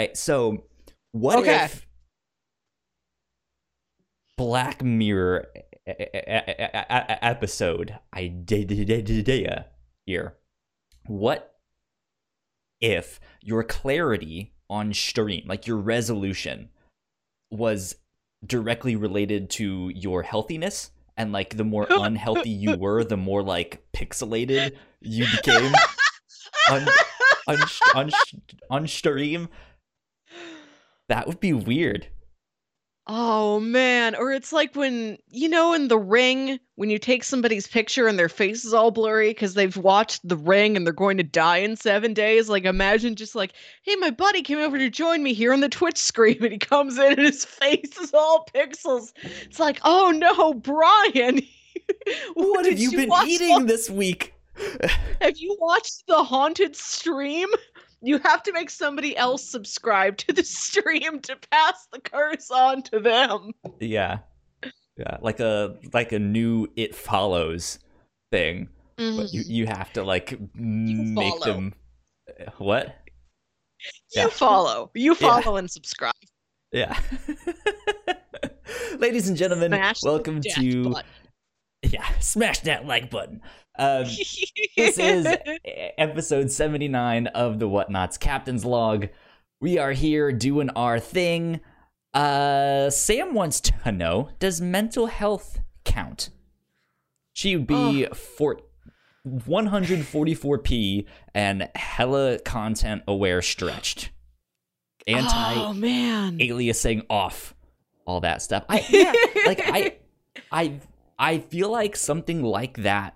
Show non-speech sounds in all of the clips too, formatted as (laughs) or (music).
Right, so what Okay. if Black Mirror e- e- e- e- e- episode idea here? What if your clarity on stream, like your resolution, was directly related to your healthiness? And like the more unhealthy you were, the more like pixelated you became on on on, on stream. That would be weird. Oh man, or it's like when you know in The Ring when you take somebody's picture and their face is all blurry because they've watched The Ring and they're going to die in 7 days. Like imagine just like, "Hey, my buddy came over to join me here on the Twitch stream." (laughs) And he comes in and his face is all pixels. It's like, "Oh no, Brian. (laughs) What have did you been eating the- this week? (laughs) have you watched the haunted stream? You have to make somebody else subscribe to the (laughs) stream to pass the curse on to them. Yeah. Yeah, like a like a new it follows thing. But mm-hmm. you you have to like make them uh, what? You Yeah. follow. You Yeah. follow and subscribe. Yeah. (laughs) Ladies and gentlemen, Smash welcome to button. yeah, smash that like button. Um, this is (laughs) episode 79 of the Whatnauts Captain's Log. We are here doing our thing. Uh, Sam wants to know Does mental health count? She would be for 144p and hella content aware stretched. Anti Oh man. aliasing off all that stuff i yeah, like i (laughs) i i feel like something like that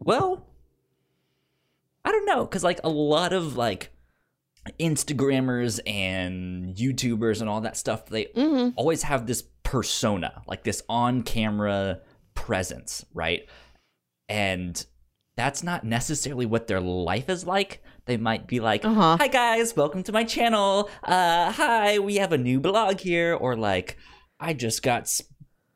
well i don't know because like a lot of like instagrammers and youtubers and all that stuff they Mhm. always have this persona like this on camera presence right and that's not necessarily what their life is like they might be like Uh-huh. hi guys welcome to my channel uh hi we have a new blog here or like i just got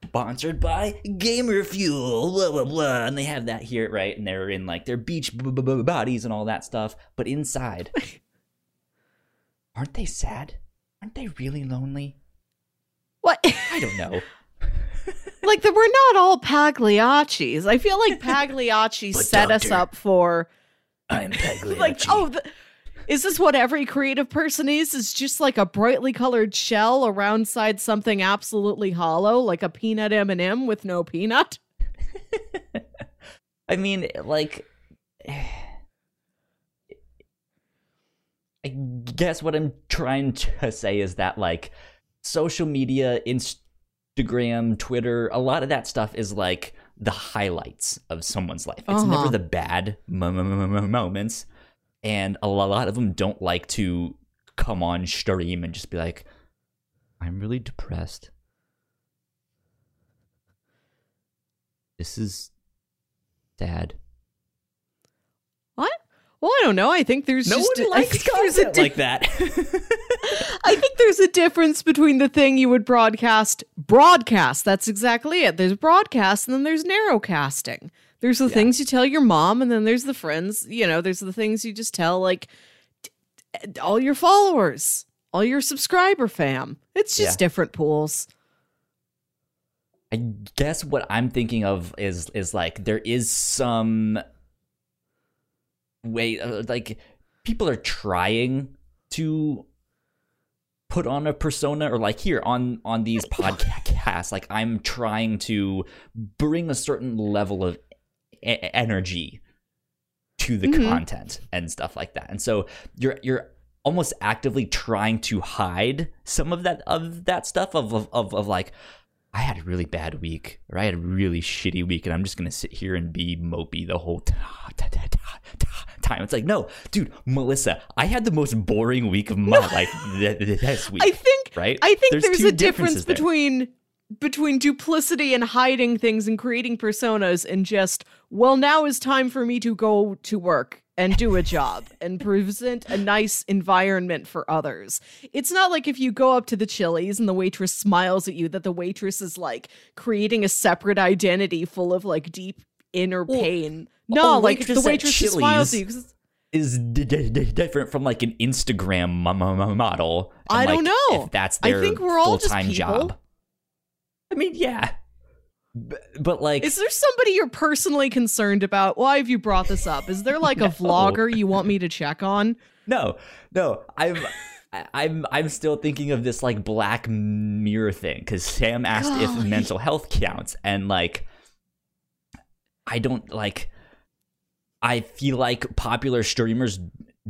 sponsored by gamer fuel blah blah blah and they have that here right and they're in like their beach b- b- bodies and all that stuff but inside (laughs) aren't they sad aren't they really lonely What? i don't know (laughs) like the, we're not all Pagliacci's. I feel like (laughs) Pagliacci set us up for i'm Pagliacci. like oh th- is this what every creative person is is just like a brightly colored shell around side something absolutely hollow like a peanut m&m with no peanut (laughs) I mean, like, (sighs) I guess what I'm trying to say is that, like, social media, Instagram, Twitter, a lot of that stuff is like the highlights of someone's life. It's never Uh-huh. the bad mo- mo- mo- moments. And a lot of them don't like to come on stream and just be like, I'm really depressed. This is sad. what well i don't know i think there's No just one likes there's a content di- like that. (laughs) I think there's a difference between the thing you would broadcast broadcast that's exactly it there's broadcast and then there's narrowcasting there's the Yeah. things you tell your mom and then there's the friends you know there's the things you just tell like all your followers all your subscriber fam it's just Yeah. different pools I guess what I'm thinking of is is like there is some way uh, like people are trying to put on a persona or like here on on these (laughs) podcasts like I'm trying to bring a certain level of e- energy to the Mhm. content and stuff like that. And so you're you're almost actively trying to hide some of that of that stuff of of of, of like I had a really bad week or I had a really shitty week and I'm just going to sit here and be mopey the whole ti- ti- ti- ti- time. It's like, no, dude, Melissa, I had the most boring week of my (laughs) life th- th- this week. i think right? i think there's, two a difference between there. Between duplicity and hiding things and creating personas and just well now is time for me to go to work and do a job and present a nice environment for others. It's not like if you go up to the Chili's and the waitress smiles at you that the waitress is like creating a separate identity full of like deep inner pain. No, like the waitress just smiles at you is d- d- d- different from like an Instagram mo- mo- model. and, I don't like, know. if that's I think we're all just full-time people. job. I mean, yeah, but like, Is there somebody you're personally concerned about? Why have you brought this up? Is there like a (laughs) vlogger you want me to check on? no, no, I'm. I'm I'm still thinking of this like Black Mirror thing because Sam asked if (gasps) mental health counts, and like, I don't like. I feel like popular streamers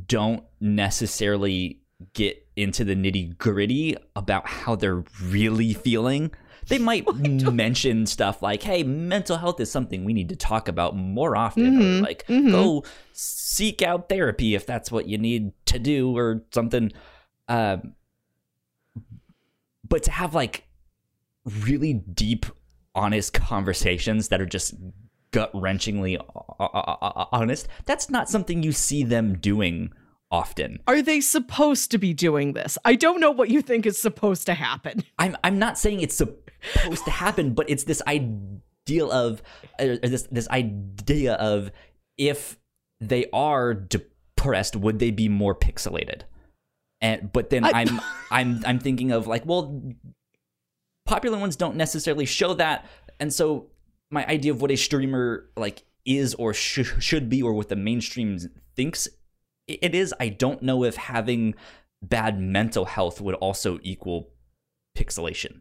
don't necessarily get into the nitty gritty about how they're really feeling. They might (laughs) mention stuff like, "Hey, mental health is something we need to talk about more often," Mhm, like, mhm. "Go seek out therapy if that's what you need to do," or something. Um, but to have like really deep, honest conversations that are just gut wrenchingly honest, that's not something you see them doing often. Are they supposed to be doing this? I don't know what you think is supposed to happen. I'm I'm not saying it's supposed to happen, but it's this ideal of uh, this this idea of if they are depressed, would they be more pixelated? And but then I- I'm (laughs) I'm I'm thinking of like, well, popular ones don't necessarily show that, and so my idea of what a streamer like is or sh- should be, or what the mainstream thinks it is, I don't know if having bad mental health would also equal pixelation.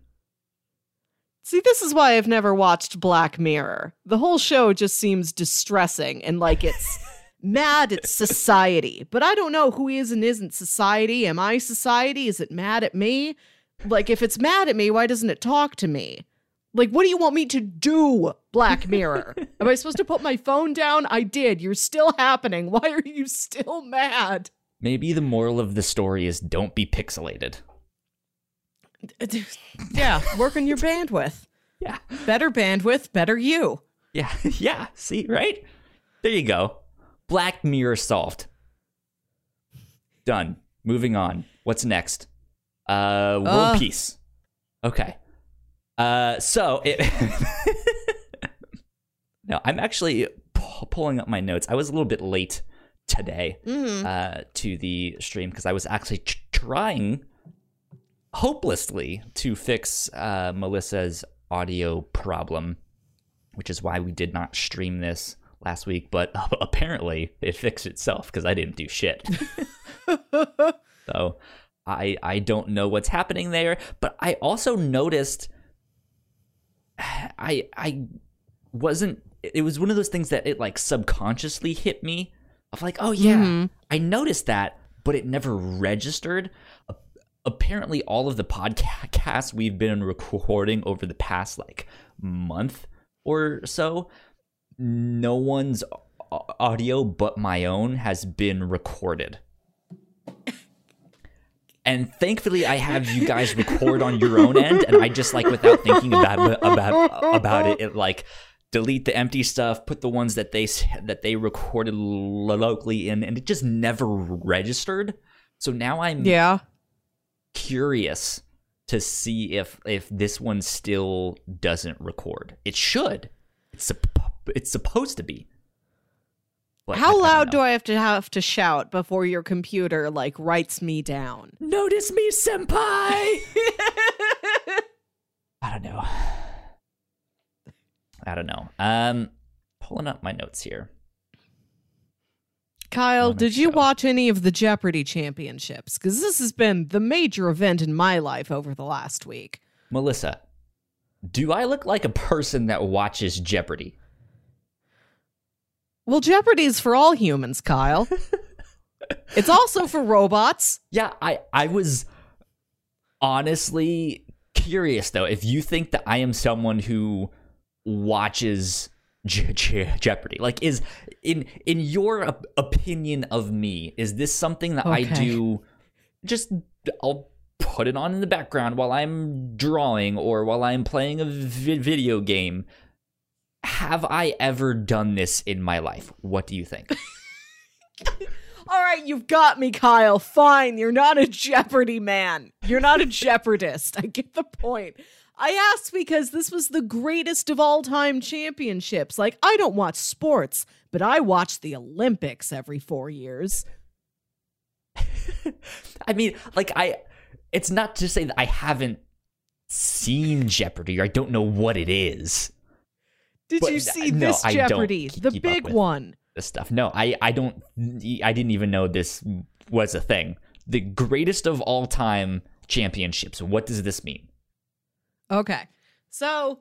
See, this is why I've never watched Black Mirror. The whole show just seems distressing and like it's (laughs) mad at society. But I don't know who is and isn't society. Am I society? Is it mad at me? Like, if it's mad at me, why doesn't it talk to me? Like, what do you want me to do, Black Mirror? (laughs) Am I supposed to put my phone down? I did. You're still happening. Why are you still mad? Maybe the moral of the story is don't be pixelated. (laughs) Yeah, work on your bandwidth. Yeah. Better bandwidth, better you. Yeah. (laughs) yeah. See, right? There you go. Black Mirror solved. Done. Moving on. What's next? Uh World Uh. Peace. Okay. Uh so it (laughs) No, I'm actually pu- pulling up my notes. I was a little bit late today Mm-hmm. uh, to the stream because I was actually t- trying hopelessly to fix uh, Melissa's audio problem, which is why we did not stream this last week. But (laughs) apparently, it fixed itself because I didn't do shit. (laughs) so I I don't know what's happening there. But I also noticed I I wasn't. It was one of those things that it like subconsciously hit me of like, oh yeah, Mhm. I noticed that, but it never registered. Apparently, all of the podcasts we've been recording over the past like month or so, no one's audio but my own has been recorded. And thankfully, I have you guys record on your own end, and I just like without thinking about about about it, it like delete the empty stuff, put the ones that they that they recorded locally in, and it just never registered. So now I'm Yeah. Curious to see if if this one still doesn't record. It should. It's supp- it's supposed to be. But I- I How loud do I have to have to shout before your computer like writes me down? notice me, senpai? I don't know. I don't know. Um, pulling up my notes here. Kyle, did you show. watch any of the Jeopardy championships? Because this has been the major event in my life over the last week. Melissa, do I look like a person that watches Jeopardy? Well, Jeopardy's for all humans, Kyle. (laughs) it's also for robots. Yeah, I I was honestly curious though. If you think that I am someone who watches Je- Je- Jeopardy, like is in in your op- opinion of me, is this something that I do? Just I'll put it on in the background while I'm drawing or while I'm playing a vi- video game. Have I ever done this in my life? What do you think? (laughs) All right, you've got me, Kyle. Fine. You're not a Jeopardy man. You're not a (laughs) Jeopardist. I get the point. I asked because this was the greatest of all time championships. Like, I don't watch sports, but I watch the Olympics every four years. (laughs) I mean, like I it's not to say that I haven't seen Jeopardy or I don't know what it is. Did But, you see no, this Jeopardy? The big one. This stuff. No, I I don't I didn't even know this was a thing. The greatest of all time championships. What does this mean? Okay. So,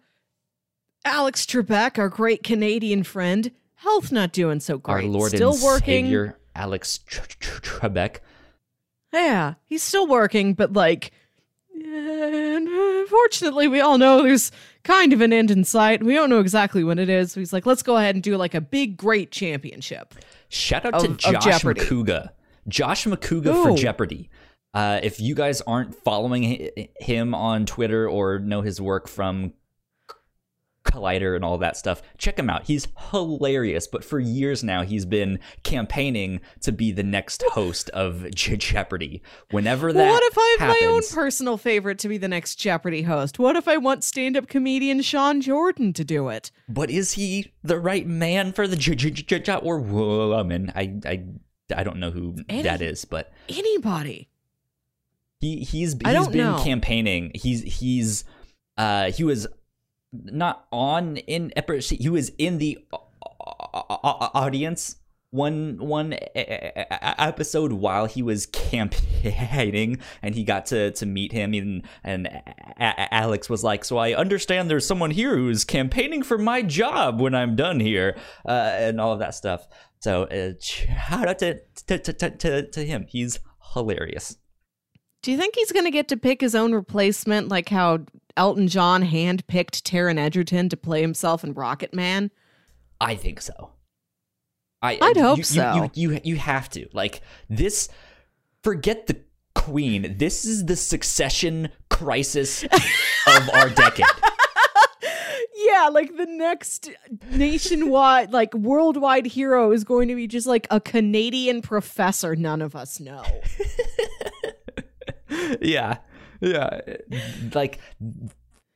Alex Trebek, our great Canadian friend, health not doing so great. Our. Lord still and working. Savior Alex Tr- Tr- Trebek. Yeah, he's still working, but like, and unfortunately, we all know there's kind of an end in sight. We don't know exactly when it is. He's like, let's go ahead and do like a big, great championship. Shout out Of- to Josh. Macuga. Josh Macuga for Jeopardy. Uh, if you guys aren't following him on Twitter or know his work from Collider and all that stuff, check him out. He's hilarious. But for years now, he's been campaigning to be the next host of Je- Jeopardy. Whenever that what if I have my own personal favorite to be the next Jeopardy host? What if I want stand up comedian Sean Jordan to do it? But is he the right man for the j- j- j- job or woman? I, I, I don't know who Any- that is, but Anybody. He he's he's been know. campaigning. He's he's uh he was not on in episode. He was in the au- au- au- audience one one episode while he was campaigning, and he got to to meet him. And and Alex was like, "So I understand there's someone here who's campaigning for my job when I'm done here, uh, and all of that stuff." So uh, shout out to to, to to to to him. He's hilarious. Do you think he's going to get to pick his own replacement, like how Elton John handpicked Taron Egerton to play himself in Rocket Man? I think so. I, I'd hope you- so. You, you you have to like this. Forget the queen. This is the succession crisis of our decade. (laughs) yeah, like the next nationwide, like worldwide hero is going to be just like a Canadian professor none of us know. (laughs) (laughs) yeah, yeah. Like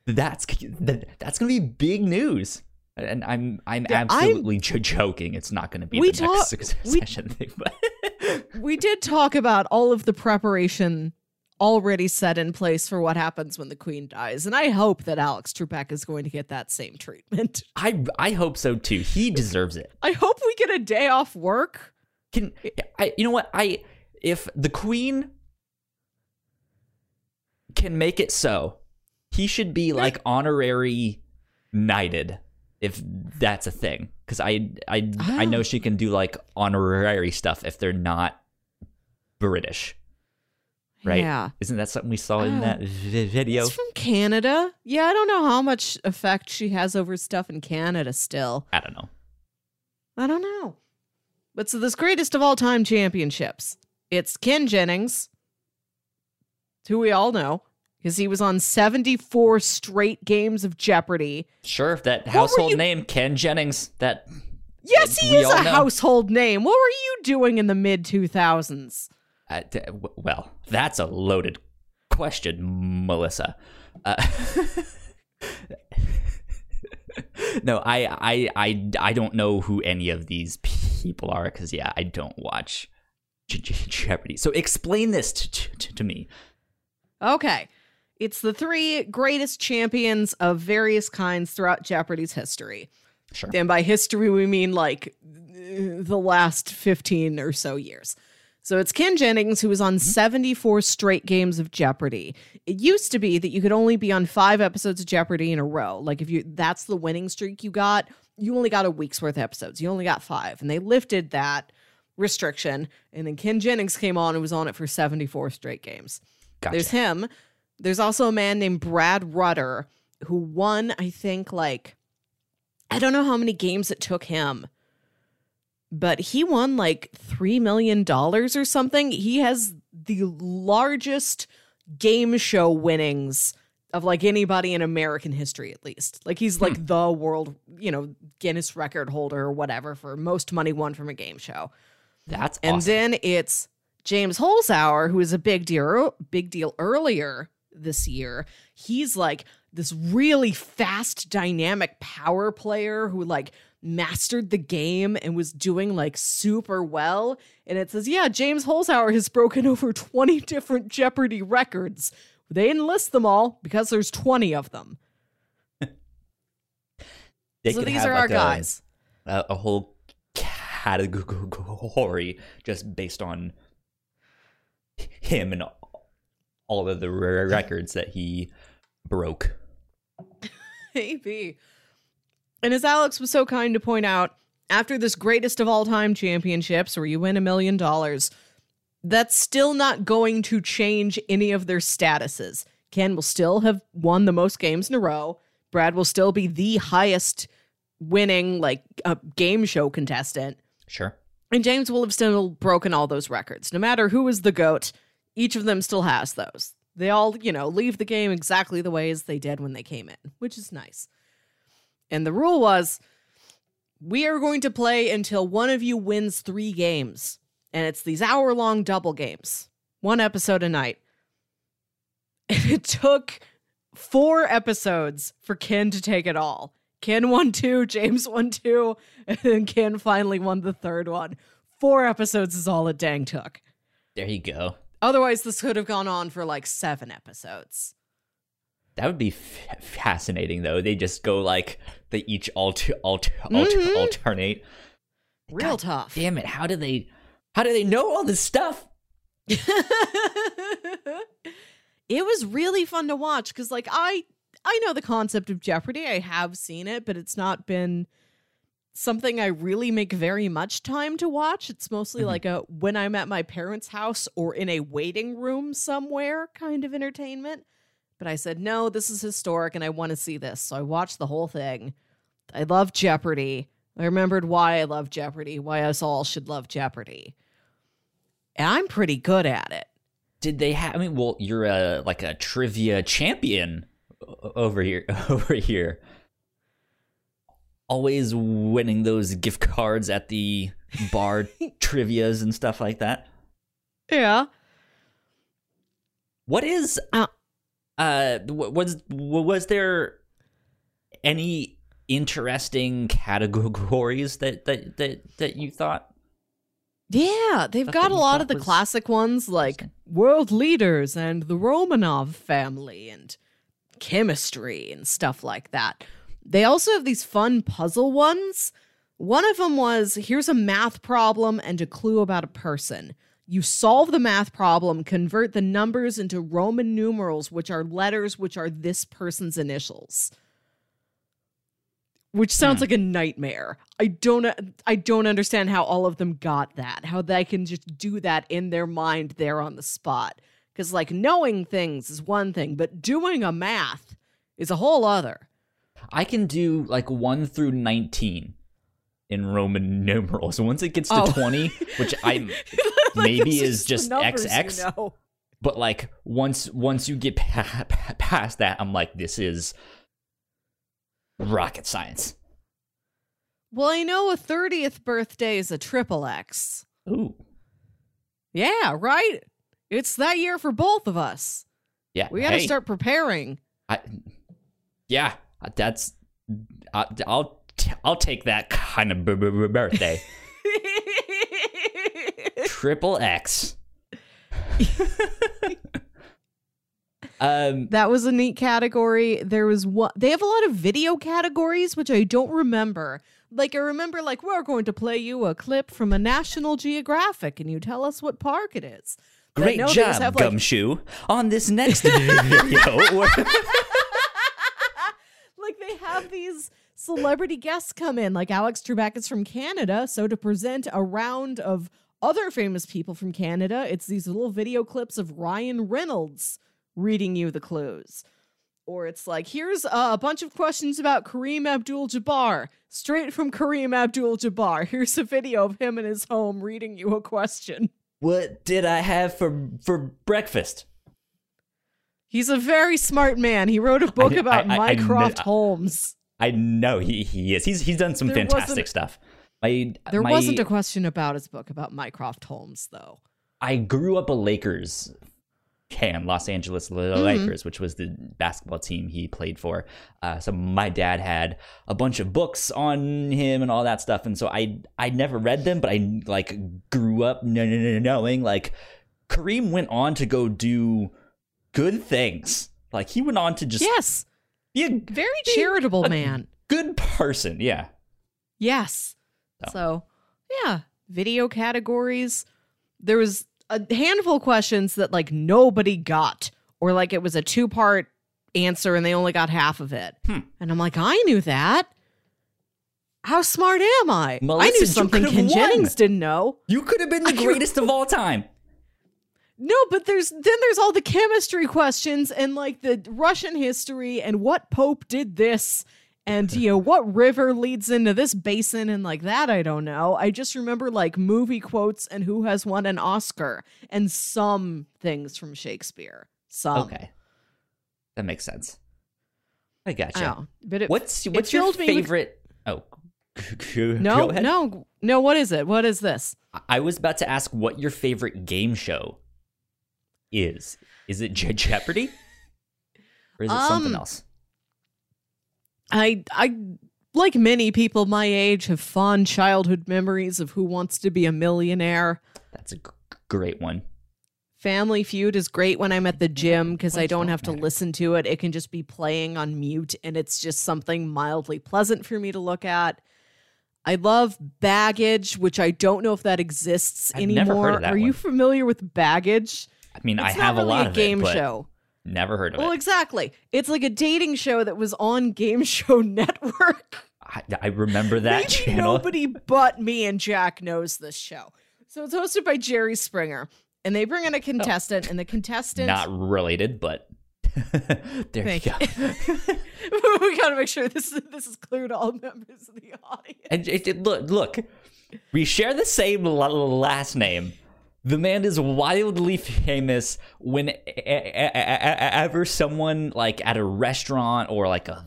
that's that's gonna be big news. And I'm I'm Yeah, I'm- absolutely j- joking. It's not going to be We the next talk- we- (laughs) thing, but (laughs) we did talk about all of the preparation already set in place for what happens when the queen dies, and I hope that Alex Trebek is going to get that same treatment. I I hope so too. He deserves it. I hope we get a day off work. Can I? You know what? I if the queen can make it so, he should be like honorary knighted, if that's a thing. Because I I I know Oh. she can do like honorary stuff if they're not British, right? Yeah. Isn't that something we saw in Oh. that vi- video? It's from Canada. Yeah, I don't know how much effect she has over stuff in Canada still. I don't know. I don't know. But so this greatest of all time championships. It's Ken Jennings, who we all know, because he was on 74 straight games of Jeopardy. Sure, that household you- name Ken Jennings. That Yes, he is a know. household name. What were you doing in the mid 2000s? Uh, d- well, that's a loaded question, Melissa. Uh, (laughs) no, I, I, I, I don't know who any of these people are because, yeah, I don't watch Je- Je- Jeopardy. So explain this to, to, to me. Okay. It's the three greatest champions of various kinds throughout Jeopardy's history. Sure. And by history, we mean like the last 15 or so years. So it's Ken Jennings, who was on mm-hmm. 74 straight games of Jeopardy. It used to be that you could only be on five episodes of Jeopardy in a row. Like if you that's the winning streak you got, you only got a week's worth of episodes. You only got five. And they lifted that restriction. And then Ken Jennings came on and was on it for 74 straight games. Gotcha. There's him. There's also a man named Brad Rutter who won, I think, like, I don't know how many games it took him, but he won like $3 million or something. He has the largest game show winnings of like anybody in American history, at least. Like, he's like hmm. the world, you know, Guinness record holder or whatever for most money won from a game show. That's And then it's James Holzhauer, who is a big deal, big deal earlier this year. He's like this really fast, dynamic power player who like mastered the game and was doing like super well. And it says, yeah, James Holzhauer has broken over 20 different Jeopardy records. They didn't list them all because there's 20 of them. (laughs) So these are our like, a- guys. A, a whole category just based on him and all of the rare records that he broke. (laughs) Maybe. And as Alex was so kind to point out, after this greatest of all time championships where you win a million dollars, that's still not going to change any of their statuses. Ken will still have won the most games in a row. Brad will still be the highest winning like uh, game show contestant. Sure. And James will have still broken all those records. No matter who is the GOAT, each of them still has those. They all, you know, leave the game exactly the way as they did when they came in, which is nice. And the rule was we are going to play until one of you wins three games. And it's these hour long double games, one episode a night. (laughs) And it took four episodes for Ken to take it all. Ken won two, James won two, (laughs) and then Ken finally won the third one. Four episodes is all it dang took. There you go. Otherwise, this could have gone on for like seven episodes. That would be f- fascinating, though. They just go like they each alter, alter, alter Mhm. alternate. Real God tough. Damn it! How do they? How do they know all this stuff? (laughs) it was really fun to watch because like i i know the concept of jeopardy i have seen it but it's not been something i really make very much time to watch it's mostly Mhm. like a when i'm at my parents house or in a waiting room somewhere kind of entertainment but i said no this is historic and i want to see this so i watched the whole thing i love jeopardy i remembered why i love jeopardy why us all should love jeopardy and i'm pretty good at it Did they have? I mean, well, you're a like a trivia champion over here. (laughs) Over here, always winning those gift cards at the bar (laughs) trivia's and stuff like that. yeah What is Uh, uh was was there any interesting categories that that that that you thought? Yeah, they've got a lot of the classic ones like world leaders and the Romanov family and chemistry and stuff like that. They also have these fun puzzle ones. One of them was here's a math problem and a clue about a person. You solve the math problem, convert the numbers into Roman numerals, which are letters which are this person's initials which sounds Hmm. like a nightmare. I don't I don't understand how all of them got that. How they can just do that in their mind there on the spot. Cuz like knowing things is one thing, but doing a math is a whole other. I can do like one through nineteen in Roman (laughs) numerals. So Once it gets to Oh. twenty, which I (laughs) Like, Maybe is the just numbers, you XX. know. but like once once you get pa- (laughs) pa- past that, I'm like, this is rocket science. Well, I know a 30th birthday is a triple X. Ooh, Yeah, right? It's that year for both of us. yeah. We got to hey, start preparing. I, yeah, that's. I, I'll I'll take that kind of b- b- birthday. (laughs) Triple X. (laughs) um, That was a neat category. There was one. They have a lot of video categories, which I don't remember. Like I remember, like we're going to play you a clip from a National Geographic, and you tell us what park it is. Great no, they just job, have, like- Gumshoe. On this next (laughs) video, they have these celebrity guests come in, like Alex Trebek is from Canada. So to present a round of other famous people from Canada, it's these little video clips of Ryan Reynolds reading you the clues. Or it's like, here's a bunch of questions about Kareem Abdul Jabbar, straight from Kareem Abdul Jabbar. Here's a video of him in his home reading you a question. what did I have for for breakfast? He's a very smart man. He wrote a book I- about I- I- Mycroft Holmes. I know he he is. He's he's done some There fantastic stuff. My There my, wasn't a question about his book about Mycroft Holmes, though. I grew up a Lakers fan, Los Angeles Mm-hmm. Lakers, which was the basketball team he played for. Uh, so my dad had a bunch of books on him and all that stuff, and so I I never read them, but I like grew up kn- kn- knowing like Kareem went on to go do good things. Like he went on to just Yes, be a very charitable a- man. good person. Yeah. Yes. So. So, yeah, video categories. There was a handful of questions that like nobody got, or like it was a two part answer and they only got half of it. Hmm. And I'm like, I knew that. How smart am I? I knew something Ken won. Jennings didn't know. You could have been the greatest of all time. No, but there's then there's all the chemistry questions and like the Russian history and what pope did this and you know what river leads into this basin and like that I don't know. I just remember like movie quotes and who has won an Oscar and some things from Shakespeare. Some. Okay. That makes sense. I gotcha. know. But it, What's it what's your filled me with- favorite? Oh, no, no, no. What is it? What is this? I was about to ask what your favorite game show is. Is it Je- Jeopardy, or is it something Um, else? I I like many people my age have fond childhood memories of Who Wants to Be a Millionaire. That's a g- great one. Family Feud is great when I'm at the gym because I don't have to listen to it. It can just be playing on mute and it's just something mildly pleasant for me to look at. I love Baggage, which I don't know if that exists I've anymore. never heard of that Are you familiar with Baggage? I mean, It's I have really a lot a of game it, show. never heard of Well, it. Well, exactly. It's like a dating show that was on Game Show (laughs) Network. I, I remember that Maybe channel. nobody but me and Jack knows this show. So it's hosted by Jerry Springer, and they bring in a oh. contestant, and the contestant. Not related, but (laughs) there Thank you go. (laughs) we gotta make sure this is this is clear to all members of the audience. And it, it- look, look, we share the same last name. The man is wildly famous whenever someone like at a restaurant or like a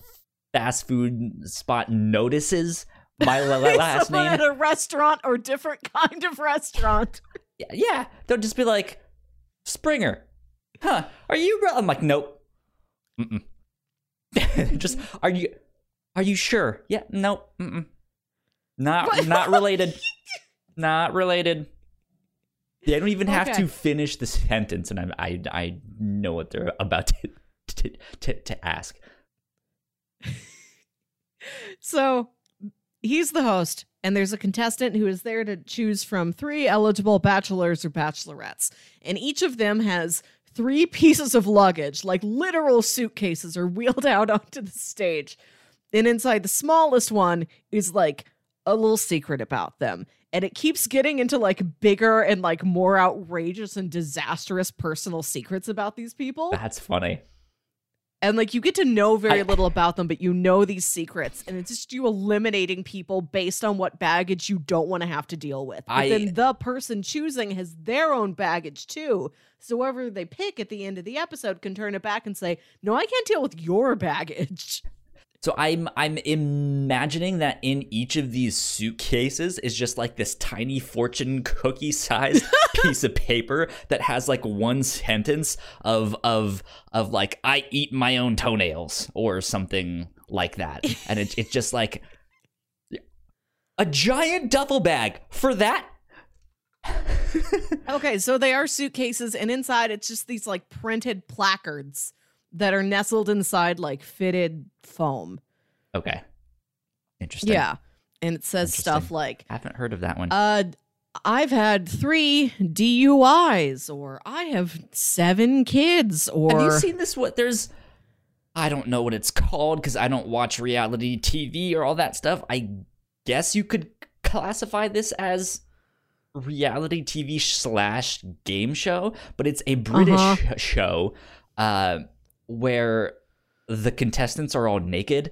fast food spot notices my (laughs) la- la- last Someone name. at a restaurant or different kind of restaurant. Yeah, they'll just be like, Springer, huh? Are you? Re-? I'm like, nope. Mm-mm. (laughs) just are you? Are you sure? Yeah, nope. Mm-mm. Not not related. (laughs) not related. They don't even have Okay. to finish the sentence, and I'm, I I know what they're about to to to, to ask. So he's the host, and there's a contestant who is there to choose from three eligible bachelors or bachelorettes. And each of them has three pieces of luggage, like literal suitcases, are wheeled (laughs) out onto the stage. And inside the smallest one is like a little secret about them. And it keeps getting into like bigger and like more outrageous and disastrous personal secrets about these people That's funny. and like you get to know very I- little about them but you know these secrets and it's just you eliminating people based on what baggage you don't want to have to deal with but I- then the person choosing has their own baggage too so whoever they pick at the end of the episode can turn it back and say no i can't deal with your baggage (laughs) So I'm I'm imagining that in each of these suitcases is just like this tiny fortune cookie sized (laughs) piece of paper that has like one sentence of of of like I eat my own toenails or something like that. And it's it's just like a giant duffel bag for that. (laughs) okay so they are suitcases and inside it's just these like printed placards that are nestled inside like fitted foam Okay. Interesting. yeah and it says stuff like I haven't heard of that one. Uh, I've had three DUIs, or I have seven kids, or Have you seen this? What there's, I don't know what it's called because I don't watch reality TV or all that stuff. I guess you could classify this as reality TV slash game show, but it's a British Uh-huh. show uh, where the contestants are all naked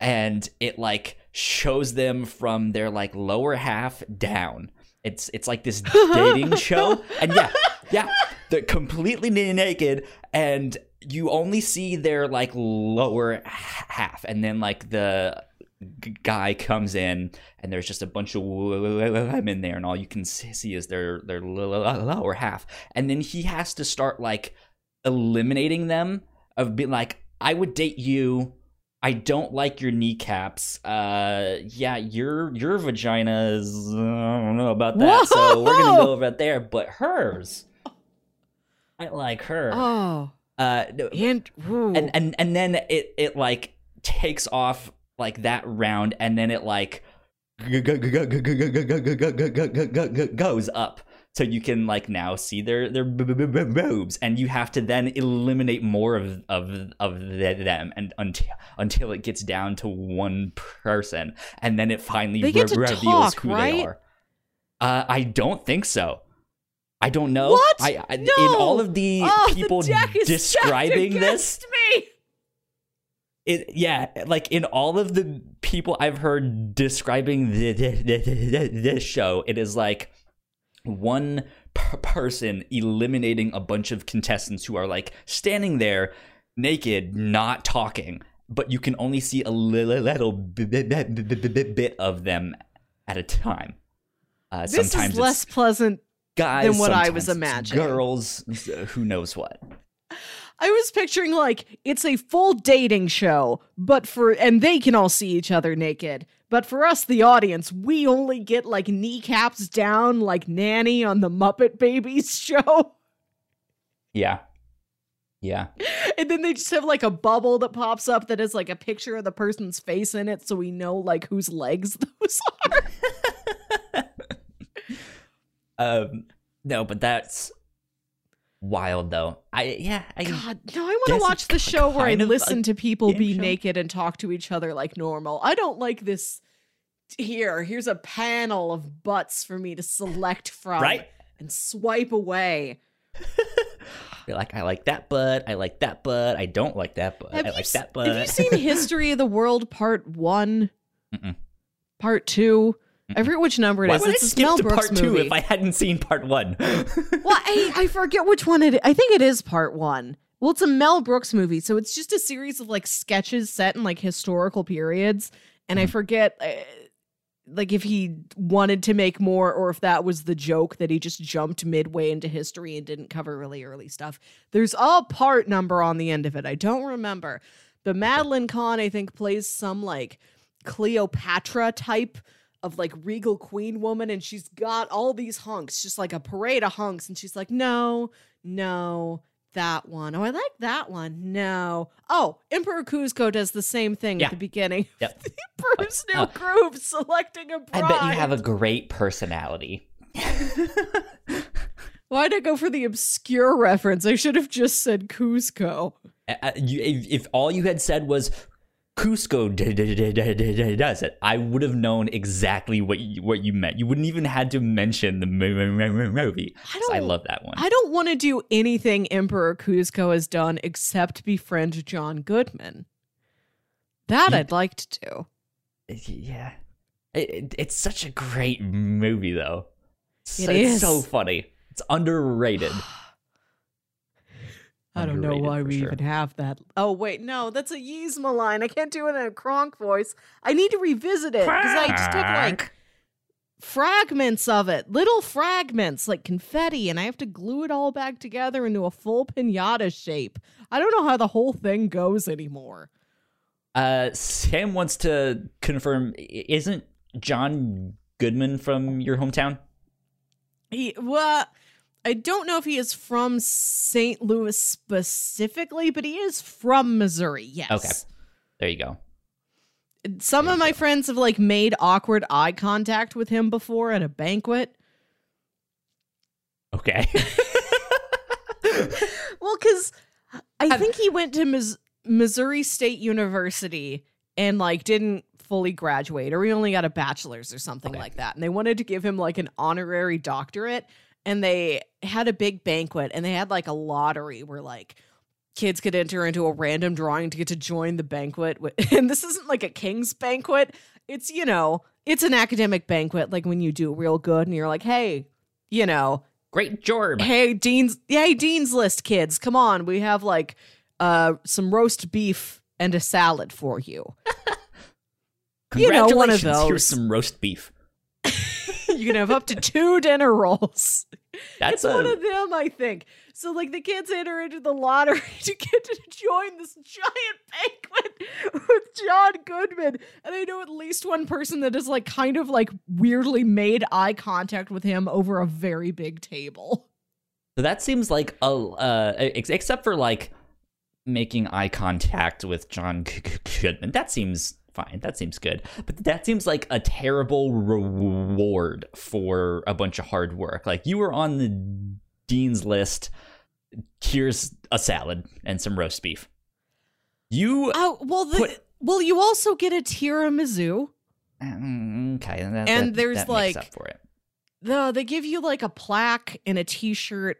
and it like shows them from their like lower half down. It's it's like this (laughs) dating show, and yeah, yeah, they're completely na- naked, and you only see their like lower half, and then like the g- guy comes in and there's just a bunch of women there and all you can see is their their lower half. And then he has to start like eliminating them of being like i would date you i don't like your kneecaps uh yeah your your vagina is uh, i don't know about that so we're gonna go over there but hers i like her Oh, uh and ooh. and and and then it it like takes off like that round and then it like goes up so you can like now see their their boobs and you have to then eliminate more of of of them and until until it gets down to one person and then it finally They get to reveals talk, who they right? are uh i don't think so I don't know. What? I, I in all of the oh, people the describing this, me. it yeah like in all of the people i've heard describing the, the, the- this show it is like one per person eliminating a bunch of contestants who are like standing there naked not talking but you can only see a li- little bit, of them at a time uh, This sometimes is less pleasant. guys than what I was imagining. girls who knows what I was picturing like it's a full dating show, but for and they can all see each other naked. But for us, the audience, we only get like kneecaps down, like Nanny on the Muppet Babies (laughs) show. yeah yeah And then they just have like a bubble that pops up that has like a picture of the person's face in it, so we know like whose legs (laughs) those are. (laughs) Um, no, but that's wild though. I yeah, I God, no, I want to watch the show where I kind of a listen to people be show. naked and talk to each other like normal. I don't like this. Here, here's a panel of butts for me to select from right. and swipe away. (laughs) Be like, I like that butt. I like that butt. I don't like that butt. Have I like s- that butt. have you seen (laughs) History of the World Part One, Mm-mm. Part Two? I forget which number it Why is. would It's a skip Mel to Brooks part two movie. if I hadn't seen part one? (laughs) well, I, I forget which one it is. I think it is part one. Well, it's a Mel Brooks movie, so it's just a series of like sketches set in like historical periods. And I Mhm. forget, uh, like, if he wanted to make more or if that was the joke that he just jumped midway into history and didn't cover really early stuff. There's a part number on the end of it. I don't remember. But Madeline Kahn, I think, plays some like Cleopatra type of like regal queen woman and she's got all these hunks just like a parade of hunks and she's like no no that one. Oh i like that one. No. Oh emperor Kuzco does the same thing Yeah. at the beginning. (laughs) Yep. the emperor's new Uh, groove selecting a bride I bet you have a great personality. (laughs) why'd i go for the obscure reference? I should have just said Kuzco Uh, uh, you, if, if all you had said was Kuzco (laughs) does it, I would have known exactly what you, what you meant. You wouldn't even had to mention the mo- mo- mo- mo- movie. I I love that one. i don't want to do anything emperor Kuzco has done except befriend john goodman that i'd like to do yeah, it, it- it's such a great movie though. It it's so funny. It's underrated. (sighs) (sighs) I don't know why we sure. even have that. Oh wait, no, that's a Yzma line. I can't do it in a Kronk voice. I need to revisit it because I just took like fragments of it, little fragments like confetti, and I have to glue it all back together into a full pinata shape. I don't know how the whole thing goes anymore. Uh, Sam wants to confirm: isn't John Goodman from your hometown? He, well, I don't know if he is from St. Louis specifically, but he is from Missouri. Yes. Okay. There you go. Some There of my go. friends have like made awkward eye contact with him before at a banquet. Okay. (laughs) Well, because I think he went to Mis- Missouri State University and like didn't fully graduate, or he only got a bachelor's or something Okay. like that. And they wanted to give him like an honorary doctorate, and they had a big banquet, and they had like a lottery where like kids could enter into a random drawing to get to join the banquet. (laughs) And this isn't like a king's banquet; it's you know, it's an academic banquet, like when you do real good, and you're like, hey, you know, Great job. hey dean's hey dean's list kids come on we have like uh some roast beef and a salad for you (laughs) You know, one of Congratulations, Here's some roast beef. (laughs) (laughs) you can have up to two dinner rolls. That's it's a one of them, I think. So, like, the kids enter into the lottery (laughs) to get to join this giant banquet (laughs) with John Goodman. And I know at least one person that has, like, kind of, like, weirdly made eye contact with him over a very big table. So that seems like a uh, ex- except for like making eye contact with John Goodman. That seems fine. That seems good. But that seems like a terrible reward for a bunch of hard work. Like you were on the dean's list. Here's a salad and some roast beef. You Oh, well, the, Put- well, you also get a tiramisu. Mm, okay, that, And that- there's, that like- up for it. The, they give you like a plaque and a t-shirt.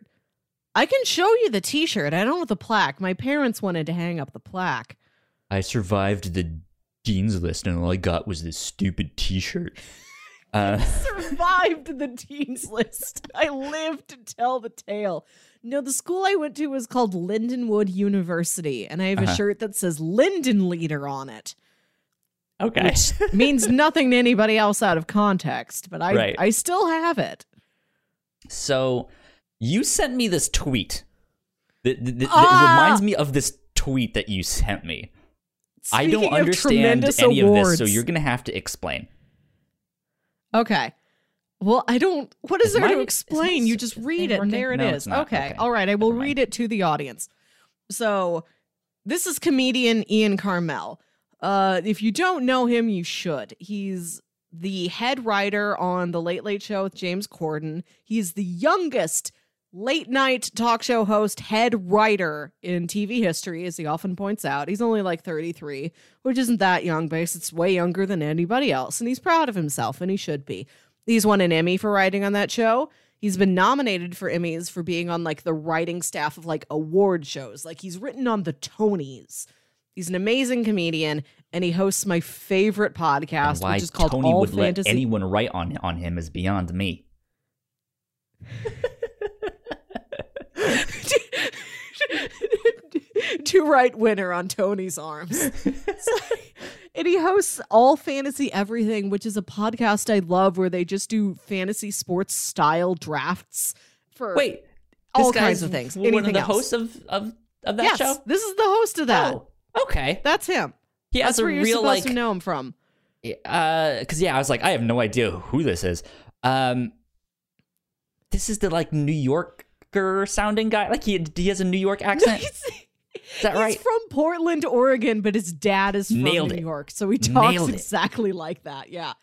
I can show you the t-shirt. I don't want the plaque. My parents wanted to hang up the plaque. I survived the dean's list, and all I got was this stupid T-shirt. (laughs) Uh, (laughs) Survived the jeans list. I lived to tell the tale. No, the school I went to was called Lindenwood University, and I have a Uh-huh. shirt that says Linden Leader on it, okay, which (laughs) means nothing to anybody else out of context, but I Right. I still have it. so you sent me this tweet. That, that- that- that Ah! reminds me of this tweet that you sent me. I don't understand any of this, so you're gonna have to explain. Okay. Well, I don't. What is Is there my- to explain? You just read it, and there it No, is. Okay. Okay. All right. I will read it to the audience. So, this is comedian Ian Karmel. Uh, if you don't know him, you should. He's the head writer on The Late Late Show with James Corden. He's the youngest late night talk show host, head writer in TV history, as he often points out. He's only like 33, which isn't that young, but it's way younger than anybody else. And he's proud of himself, and he should be. He's won an Emmy for writing on that show. He's been nominated for Emmys for being on like the writing staff of like award shows. Like he's written on the Tonys. He's an amazing comedian, and he hosts my favorite podcast, why which is called Tony All would Fantasy. let anyone write on on him is beyond me. (laughs) (laughs) to write winner on Tony's arms. And he hosts All Fantasy Everything, which is a podcast I love where they just do fantasy sports style drafts for Wait, all kinds of things. One of Anything the else. hosts of of of that yes, show. this is the host of that. Oh, okay. That's him. He has That's a where you're real supposed like to know him from. uh because yeah i was like i have no idea who this is um this is the like new yorker sounding guy like he, he has a new york (laughs) accent is that he's right from Portland, Oregon, but his dad is from Nailed New it. York, so he talks Nailed it. exactly like that. Yeah.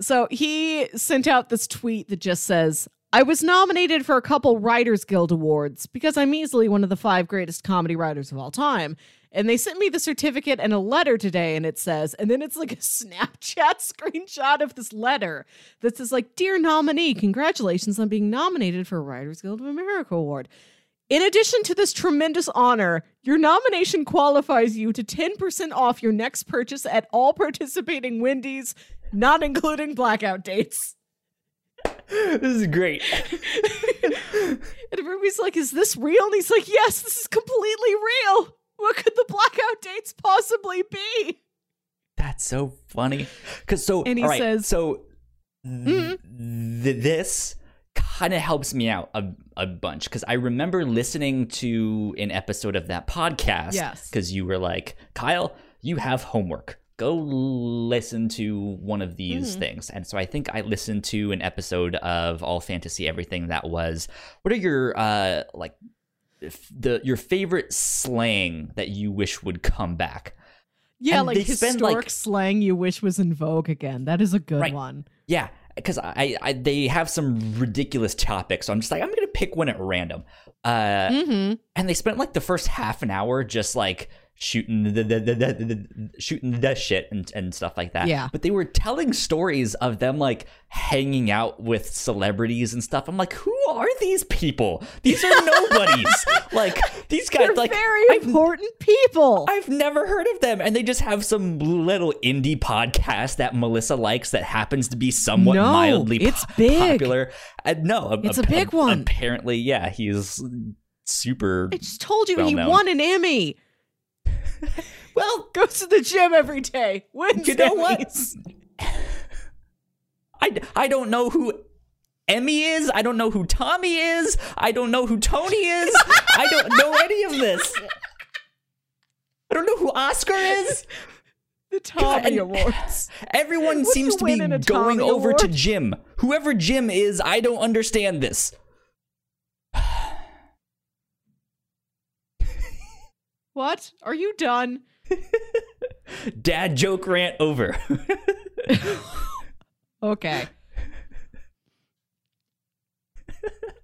So he sent out this tweet that just says, I was nominated for a couple Writers Guild Awards because I'm easily one of the five greatest comedy writers of all time. And they sent me the certificate and a letter today, and it says, and then it's like a (laughs) Snapchat screenshot of this letter that says, like, Dear nominee, congratulations on being nominated for a Writers Guild of America Award. In addition to this tremendous honor, your nomination qualifies you to 10% off your next purchase at all participating Wendy's, not including blackout dates. this is great (laughs) And everybody's like, Is this real? And he's like, Yes, this is completely real. What could the blackout dates possibly be? that's so funny because so And he all right, says- so Mhm. th- this kind of helps me out a, a bunch because i remember listening to an episode of that podcast Yes. because you were like kyle you have homework go listen to one of these Mhm. things and so i think i listened to an episode of all fantasy everything that was what are your uh like the your favorite slang that you wish would come back Yeah, And like they spend, historic like- slang you wish was in vogue again. That is a good Right. one. Yeah, because I, I they have some ridiculous topics, so I'm just like I'm gonna pick one at random. Uh, Mm-hmm. and they spent like the first half an hour just like shooting the, the, the, the, shooting the shit and, and stuff like that. Yeah. But they were telling stories of them like hanging out with celebrities and stuff. I'm like, who are these people? These are nobodies. (laughs) like these guys They're like very I've important people. I've never heard of them, and they just have some little indie podcast that Melissa likes that happens to be somewhat No, mildly it's po- big. popular. Uh, no, It's a big one. Apparently, yeah, he's super. I just told you well he won an Emmy. (laughs) Well, Goes to the gym every day. Wins You know what? I, I don't know who Emmy is. I don't know who Tommy is. I don't know who Tony is. I don't know any of this. I don't know who Oscar is. The Tommy and- Awards. (laughs) Everyone What do seems to be win in a going Tommy over to Jim. Whoever Jim is, I don't understand this. What? Are you done? (laughs) Dad joke rant over. (laughs) Okay.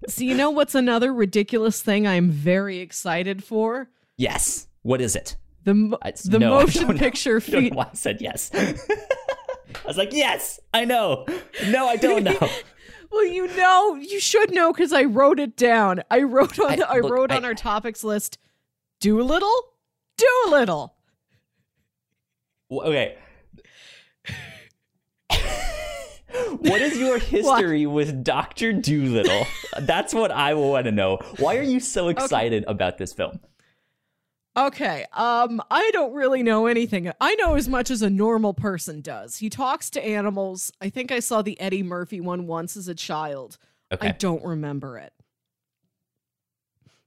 so you know what's another ridiculous thing I'm very excited for? yes. What is it? The I- the no, I motion (laughs) picture I feat. I said yes. I was like, yes, I know. No, I don't know. Well, you know, you should know because I wrote it down. I wrote on I- I, look, wrote I- on our topics list. Dolittle, Dolittle. Okay. what is your (laughs) history with Doctor Dolittle? That's what I want to know. Why are you so excited about this film? Okay, um, I don't really know anything. I know as much as a normal person does. He talks to animals. I think I saw the Eddie Murphy one once as a child. Okay. I don't remember it.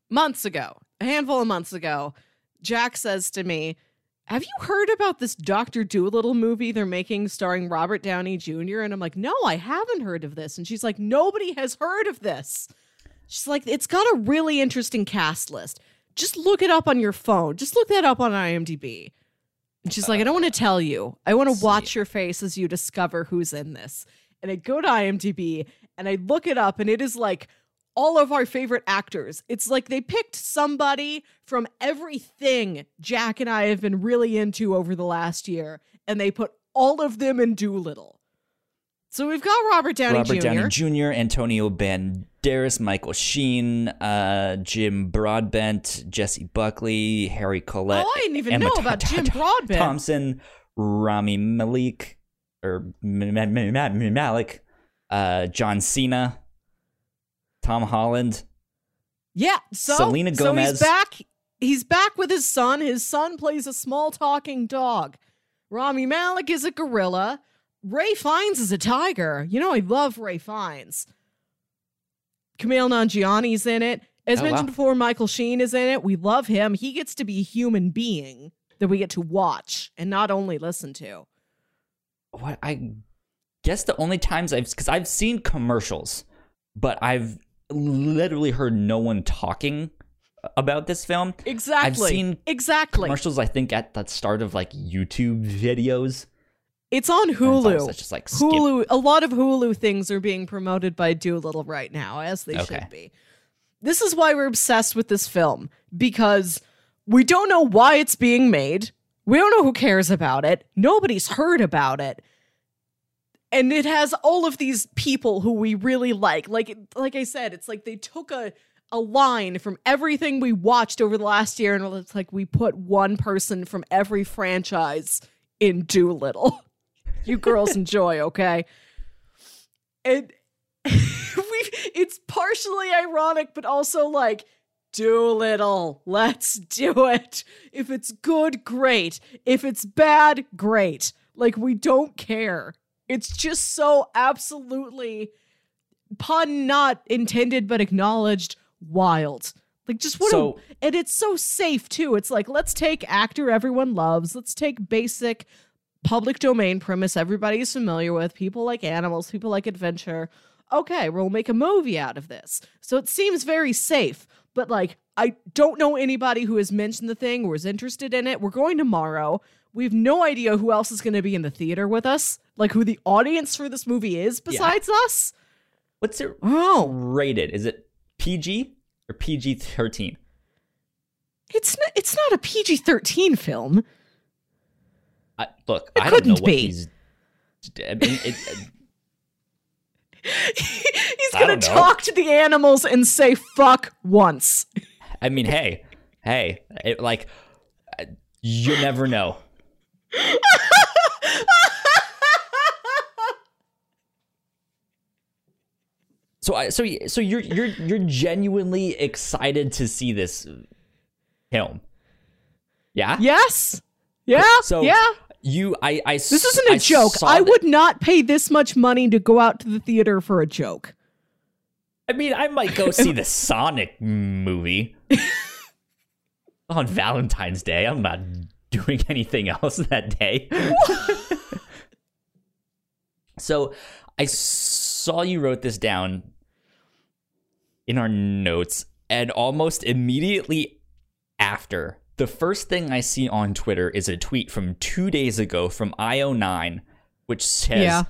Months ago, a handful of months ago, Jack says to me, Have you heard about this Dr. Dolittle movie they're making starring Robert Downey Jr.? And I'm like, No, I haven't heard of this. And she's like, Nobody has heard of this. She's like, It's got a really interesting cast list. Just look it up on your phone. Just look that up on IMDb. And she's like, I don't want to tell you. I want to watch your face as you discover who's in this. And I go to IMDb and I look it up, and it is like all of our favorite actors. It's like they picked somebody from everything Jack and I have been really into over the last year, and they put all of them in Dolittle. So we've got Robert Downey Robert Jr. Downey Jr., Antonio Banderas, Michael Sheen, uh, Jim Broadbent, Jessie Buckley, Harry Collett, Oh, I didn't even Emma know about Jim Broadbent. Thompson, Rami Malik, or Malik, uh, John Cena, Tom Holland. Yeah, so Selena So Gomez. he's back. He's back with his son. His son plays a small talking dog. Rami Malik is a gorilla. Ralph Fiennes is a tiger. You know I love Ralph Fiennes. Kumail Nanjiani's in it. As Oh, mentioned wow. before, Michael Sheen is in it. We love him. He gets to be a human being that we get to watch and not only listen to. What I guess the only times I've because I've seen commercials, but I've literally heard no one talking about this film. Exactly. I've seen exactly. Commercials, I think, at the start of like YouTube videos. It's on And it's Hulu. just like skip. Hulu, a lot of Hulu things are being promoted by Dolittle right now, as they Okay. should be. This is why we're obsessed with this film because we don't know why it's being made. We don't know who cares about it. Nobody's heard about it. And it has all of these people who we really like. Like like I said, it's like they took a a line from everything we watched over the last year and it's like we put one person from every franchise in Dolittle. (laughs) you girls enjoy, okay? And (laughs) we it's partially ironic, but also like, Dolittle, let's do it. If it's good, great. If it's bad, great. Like we don't care. It's just so absolutely pun not intended but acknowledged wild. Like just what So- a and it's so safe too. It's like let's take actor everyone loves. Let's take basic public domain premise everybody's familiar with. People like animals, people like adventure. Okay, we'll make a movie out of this. So it seems very safe, but like I don't know anybody who has mentioned the thing or is interested in it. We're going tomorrow. We have no idea who else is going to be in the theater with us, like who the audience for this movie is besides us. What's it Oh, rated? Is it PG or PG thirteen? it's not, it's not a PG thirteen film. I, look, It I don't know what be. these. I mean, it, (laughs) He's gonna talk to the animals and say fuck once. I mean, hey, hey, it, like, uh, you never know. So, I, so, so you're you're you're genuinely excited to see this film, yeah? yes. Yeah, So- yeah. You, I, I. This isn't a joke. I would not pay this much money to go out to the theater for a joke. I mean, I might go see the Sonic movie (laughs) on Valentine's Day. I'm not (laughs) doing anything else that day. (laughs) so I saw you wrote this down in our notes, and almost immediately after, the first thing I see on Twitter is a tweet from two days ago from IO9, which says, Yeah.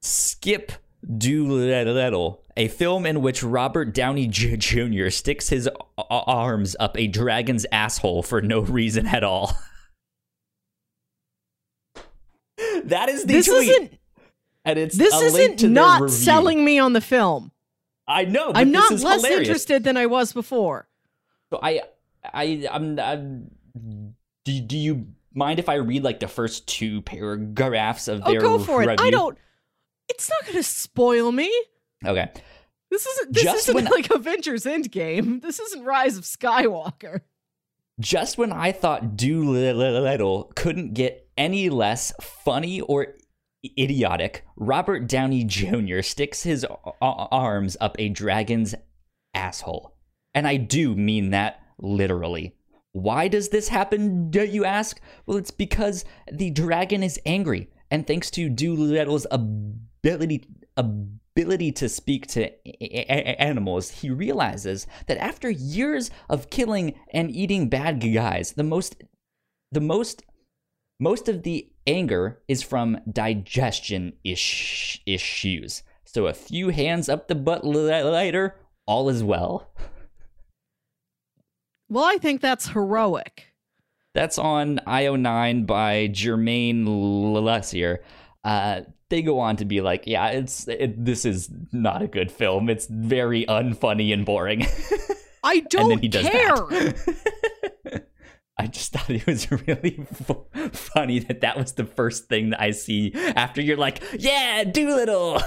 Skip Dolittle, a film in which Robert Downey Jr. sticks his arms up a dragon's asshole for no reason at all. (laughs) that is the This tweet, isn't and it's this isn't not selling me on the film. I know, but I'm not less hilarious. interested than I was before. So I, I, I'm, I'm do, do you mind if I read like the first two paragraphs of their? Oh, their go for it. I don't. It's not going to spoil me. Okay. This isn't. This Just isn't when- (laughs) like Avengers Endgame. This isn't Rise of Skywalker. Just when I thought Dolittle couldn't get any less funny or idiotic, Robert Downey Jr. sticks his arms up a dragon's asshole. And I do mean that literally. Why does this happen, do you ask? Well, it's because the dragon is angry, and thanks to Dolittle's ability ability to speak to animals, he realizes that after years of killing and eating bad guys, the most the most most of the anger is from digestion ish- issues. So a few hands up the butt later, all is well. Well, I think that's heroic. That's on IO9 by Germain Lussier. Uh, they go on to be like, yeah, it's it, this is not a good film. It's very unfunny and boring. (laughs) I don't then he does care. (laughs) I just thought it was (laughs) really f- funny that that was the first thing that I see after you're like, yeah, Dolittle.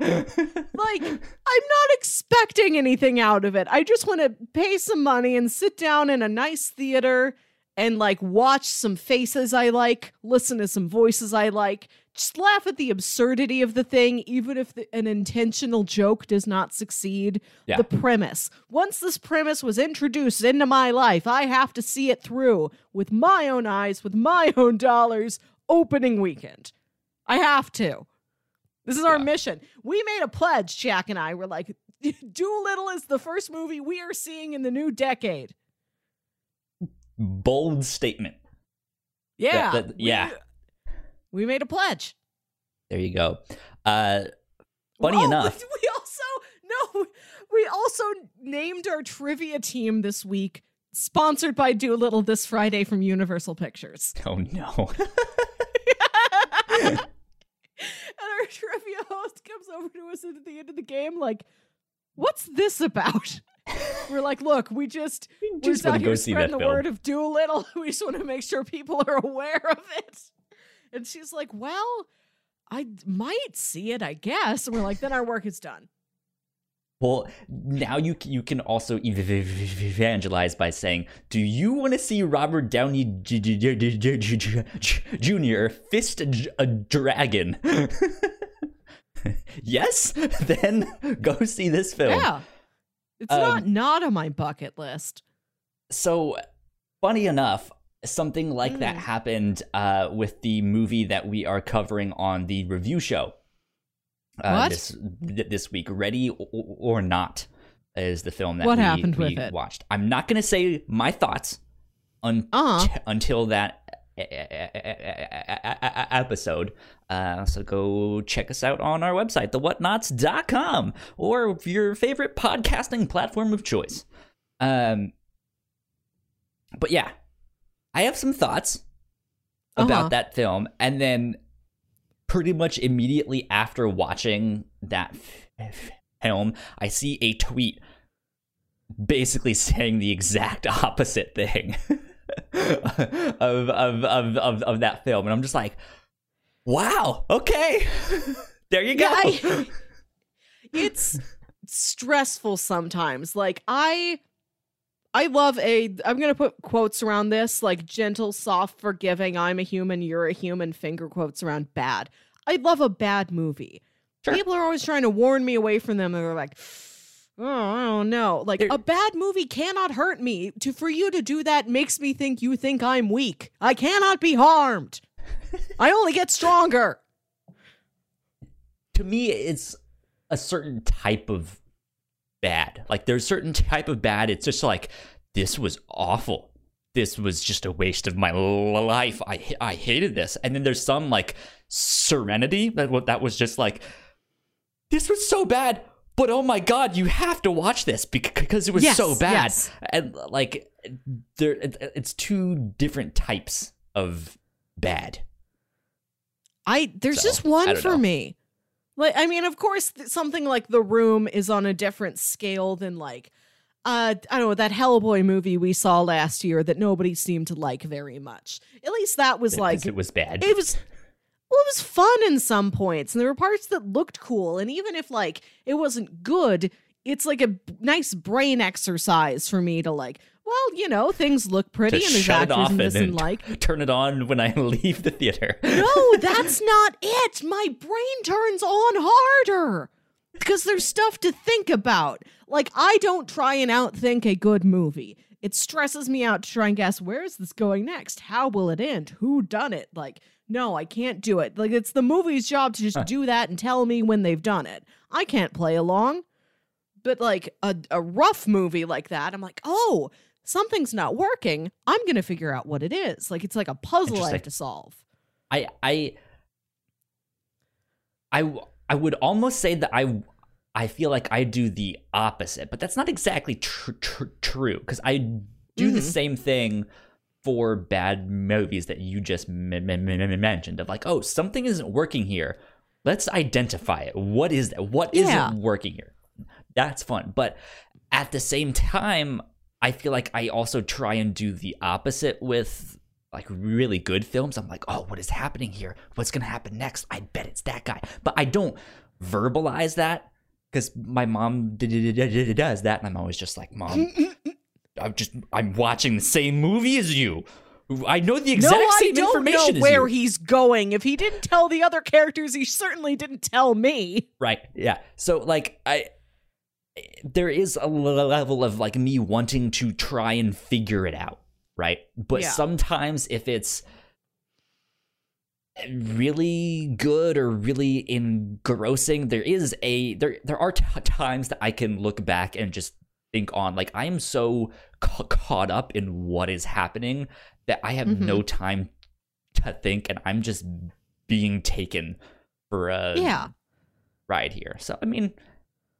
Like, I'm not expecting anything out of it. I just want to pay some money and sit down in a nice theater and like watch some faces I like, listen to some voices I like, just laugh at the absurdity of the thing, even if the, an intentional joke does not succeed. Yeah. The premise. Once this premise was introduced into my life, I have to see it through with my own eyes, with my (laughs) own dollars, opening weekend. I have to. This is our Yeah. mission. We made a pledge, Jack and I. We're like, (laughs) Dolittle is the first movie we are seeing in the new decade. Bold statement. Yeah. that- we- yeah. We, made a pledge. There you go. Uh, funny (laughs) enough, We also no, we also named our trivia team this week, sponsored by Dolittle this Friday from Universal Pictures. (laughs) oh no. (laughs) and our trivia host comes over to us at the end of the game, like, "What's this about?" (laughs) We're like, "Look, we just we're just just out wanna go here see spreading that the film." word of Dolittle. (laughs) We just want to make sure people are (laughs) aware of it." And she's like, "Well, I might see it, I guess." And we're like, "Then our work is done." Well, now you you can also ev- ev- ev- evangelize by saying, "Do you want to see Robert Downey Jr. fist a dragon?" yes, then go see this film. Yeah, it's Um, not not on my bucket list. So, funny enough, something like that Mm. happened uh, with the movie that we are covering on the review show. Uh? This th- this week, Ready or, or Not is the film that What we, happened we with it? watched. I'm not going to say my thoughts un- Uh-huh. until that episode. Uh, so go check us out on our website, thewhatnauts.com, or your favorite podcasting platform of choice. Um, but yeah, I have some thoughts about Uh-huh. that film, and then pretty much immediately after watching that f- film, I see a tweet basically (laughs) saying the exact opposite thing (laughs) (laughs) of, of, of, of, of that film. And I'm just like, wow, okay. (laughs) there you go. Yeah, I- (laughs) it's stressful sometimes. Like I I love a. I'm gonna put quotes around this, like gentle, soft, forgiving. I'm a human. You're a human. Finger quotes around bad. I love a bad movie. Sure. People are always trying to warn me away from them, and they're like, "Oh, I don't know." Like There- a bad movie cannot hurt me. To for you to do that makes me think you think I'm weak. I cannot be harmed. (laughs) I only get stronger. to me it's a certain type of bad like there's certain type of bad it's just like this was awful this was just a waste of my life i i hated this and then there's some like serenity that that was just like this was so bad but oh my god you have to watch this because it was Yes, so bad yes. and like there it's two different types of bad I there's So, just one for know. me. Like I mean, of course, something like The Room is on a different scale than like uh I don't know that Hellboy movie we saw last year that nobody seemed to like very much. At least that was like it was bad it was well, it was fun in some points, and there were parts that looked cool. And even if like it wasn't good, it's like a nice brain exercise for me to like. Well, you know, things look pretty, and there's shut actors in and this then and like. (laughs) turn it on when I (laughs) leave the theater. No, (laughs) that's not it. My brain turns on harder because there's stuff to think about. Like I don't try and outthink a good movie. It stresses me out to try and guess where is this going next? How will it end? Who done it? Like no, I can't do it. Like it's the movie's job to just do that and tell me when they've done it. I can't play along. But like a a rough movie like that, I'm like, "Oh, something's not working. I'm going to figure out what it is." Like it's like a puzzle I have to solve. I, I, I, I would almost say that I I feel like I do the opposite, but that's not exactly tr- tr- true because I do the Mhm. same thing for bad movies that you just m- m- m- mentioned of like, oh, something isn't working here. Let's identify it. What is that? What Yeah. not working here? That's fun, but at the same time, I feel like I also try and do the opposite with like really good films. I'm like, oh, what is happening here? What's gonna happen next? I bet it's that guy. But I don't verbalize that because my mom does that, and I'm always just like, mom, I'm just I'm watching the same movie as you. I know the exact no, I don't information know where you. he's going. If he didn't tell the other characters, he certainly didn't tell me. Right. Yeah. So like I there is a level of like me wanting to try and figure it out, right? But Yeah. sometimes if it's really good or really engrossing, there is a there there are t- times that I can look back and just think on like I am so ca- caught up in what is happening that I have Mhm. no time to think and I'm just being taken for a Yeah. ride here. So I mean,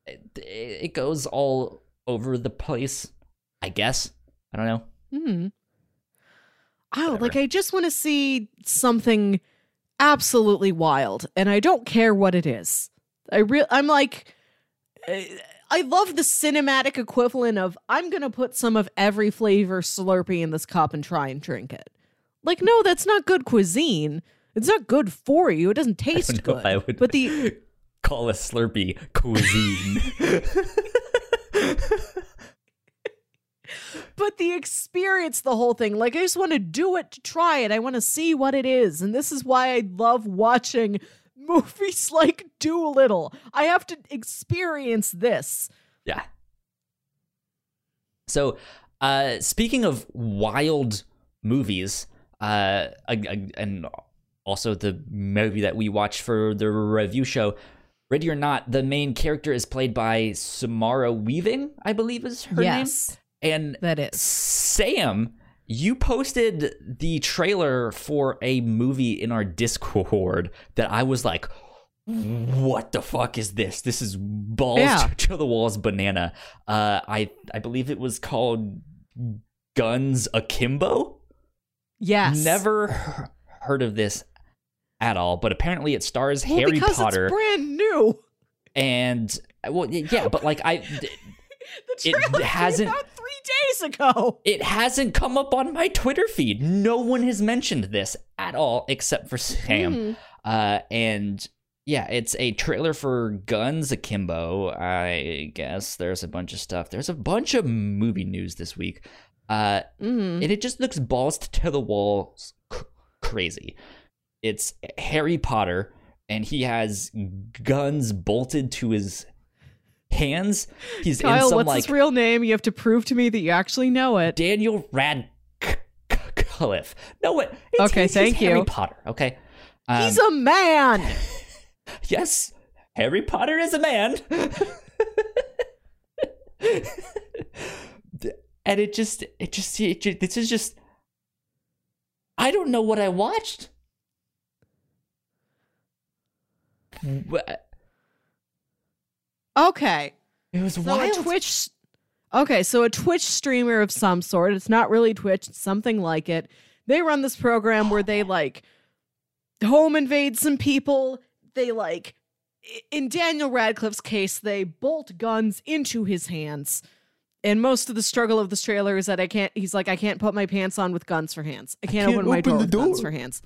it, it goes all over the place. I guess I don't know. Hmm. Oh, Whatever. like I just want to see something absolutely wild, and I don't care what it is. I real I'm like, uh, I love the cinematic equivalent of I'm gonna put some of every flavor Slurpee in this cup and try and drink it. Like, no, that's not good cuisine. It's not good for you. It doesn't taste good. I would But the (laughs) call a Slurpee cuisine. (laughs) (laughs) but the experience, the whole thing, like I just want to do it to try it. I want to see what it is. And this is why I love watching (laughs) movies like Dolittle. I have to experience this. yeah. So, uh, speaking of wild movies, uh, and also the movie that we watched for the review show, Ready or Not, the main character is played by Samara Weaving, I believe is her name. And that is. Sam, you posted the trailer for a movie in our Discord that I was like, what the fuck is this? This is balls Yeah. (laughs) to the walls banana. Uh, I I believe it was called Guns Akimbo. Yes. Never heard of this at all, but apparently it stars Well, Harry because Potter it's brand new. and well, yeah, but like I. (laughs) It hasn't- came out three days ago. It hasn't come up on my Twitter feed. No one has mentioned this at all except for Sam. Mhm. Uh, and yeah, it's a trailer for Guns Akimbo. I guess there's a bunch of stuff. There's a bunch of movie news this week. Uh, Mm. and it just looks balls to the walls c- crazy. It's Harry Potter, and he has guns bolted to his hands. He's in Kyle, some what's like his real name? You have to prove to me that you actually know it. Daniel Radcliffe. No, what? It's, Okay, he's, thank he's Harry. Potter. Okay. Um, He's a man. (laughs) yes, Harry Potter is a man. (laughs) and it just, it just, it just, this is just. I don't know what I watched. Wha- Okay. It was So wild. a Twitch Okay, so a Twitch streamer of some sort. It's not really Twitch, it's something like it. They run this program where they like home invade some people. They like in Daniel Radcliffe's case, they bolt guns into his hands. And most of the struggle of this trailer is that I can't he's like, I can't put my pants on with guns for hands. I can't, can't open my open door with guns for hands.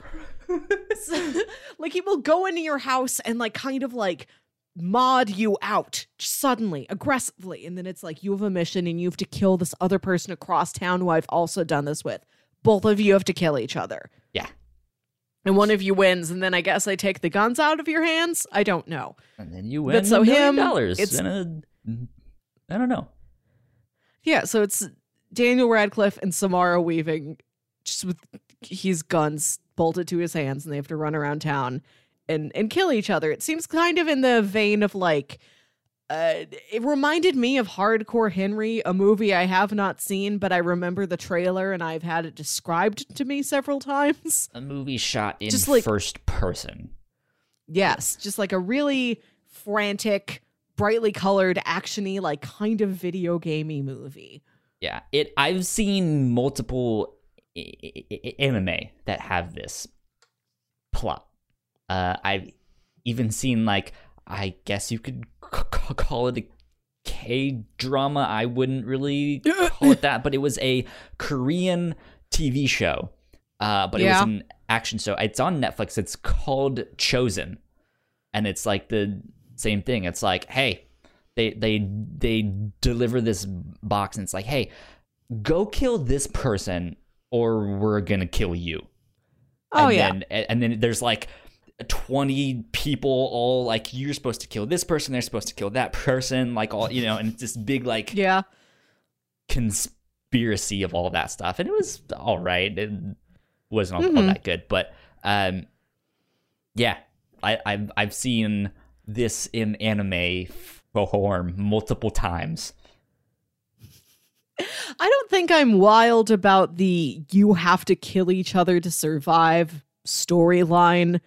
So, (laughs) (laughs) like he will go into your house and like kind of like mod you out suddenly, aggressively, and then it's like you have a mission and you have to kill this other person across town who I've also done this with. Both of you have to kill each other. Yeah. And one of you wins, and then I guess I take the guns out of your hands. I don't know. and then you win so a million him, dollars. it's- and I don't know. Yeah, so it's Daniel Radcliffe and Samara Weaving, just with his guns bolted to his hands, and they have to run around town and and kill each other. It seems kind of in the vein of like. Uh, it reminded me of Hardcore Henry, a movie I have not seen, but I remember the trailer and I've had it described to me several times. A movie shot in Just like- first person. Yes, just like a really frantic, brightly colored, actiony, like kind of video gamey movie. Yeah, it. I've seen multiple i- i- i- anime that have this plot. Uh, I've even seen like I guess you could (laughs) c- c- call it a K drama. I wouldn't really (laughs) call it that, but it was a Korean TV show. Uh, but it Yeah. was an action show. It's on Netflix. It's called Chosen, and it's like the same thing. It's like, hey, they they they deliver this box, and it's like, hey, go kill this person, or we're gonna kill you. Oh and yeah. then, and then there's like 20 people all like you're supposed to kill this person they're supposed to kill that person like all you know and it's this big like yeah. conspiracy of all that stuff and it was all right it wasn't all, all Mhm. that good but um yeah I, I've, I've seen this in anime form multiple times I don't think I'm wild about the you have to kill each other to survive storyline.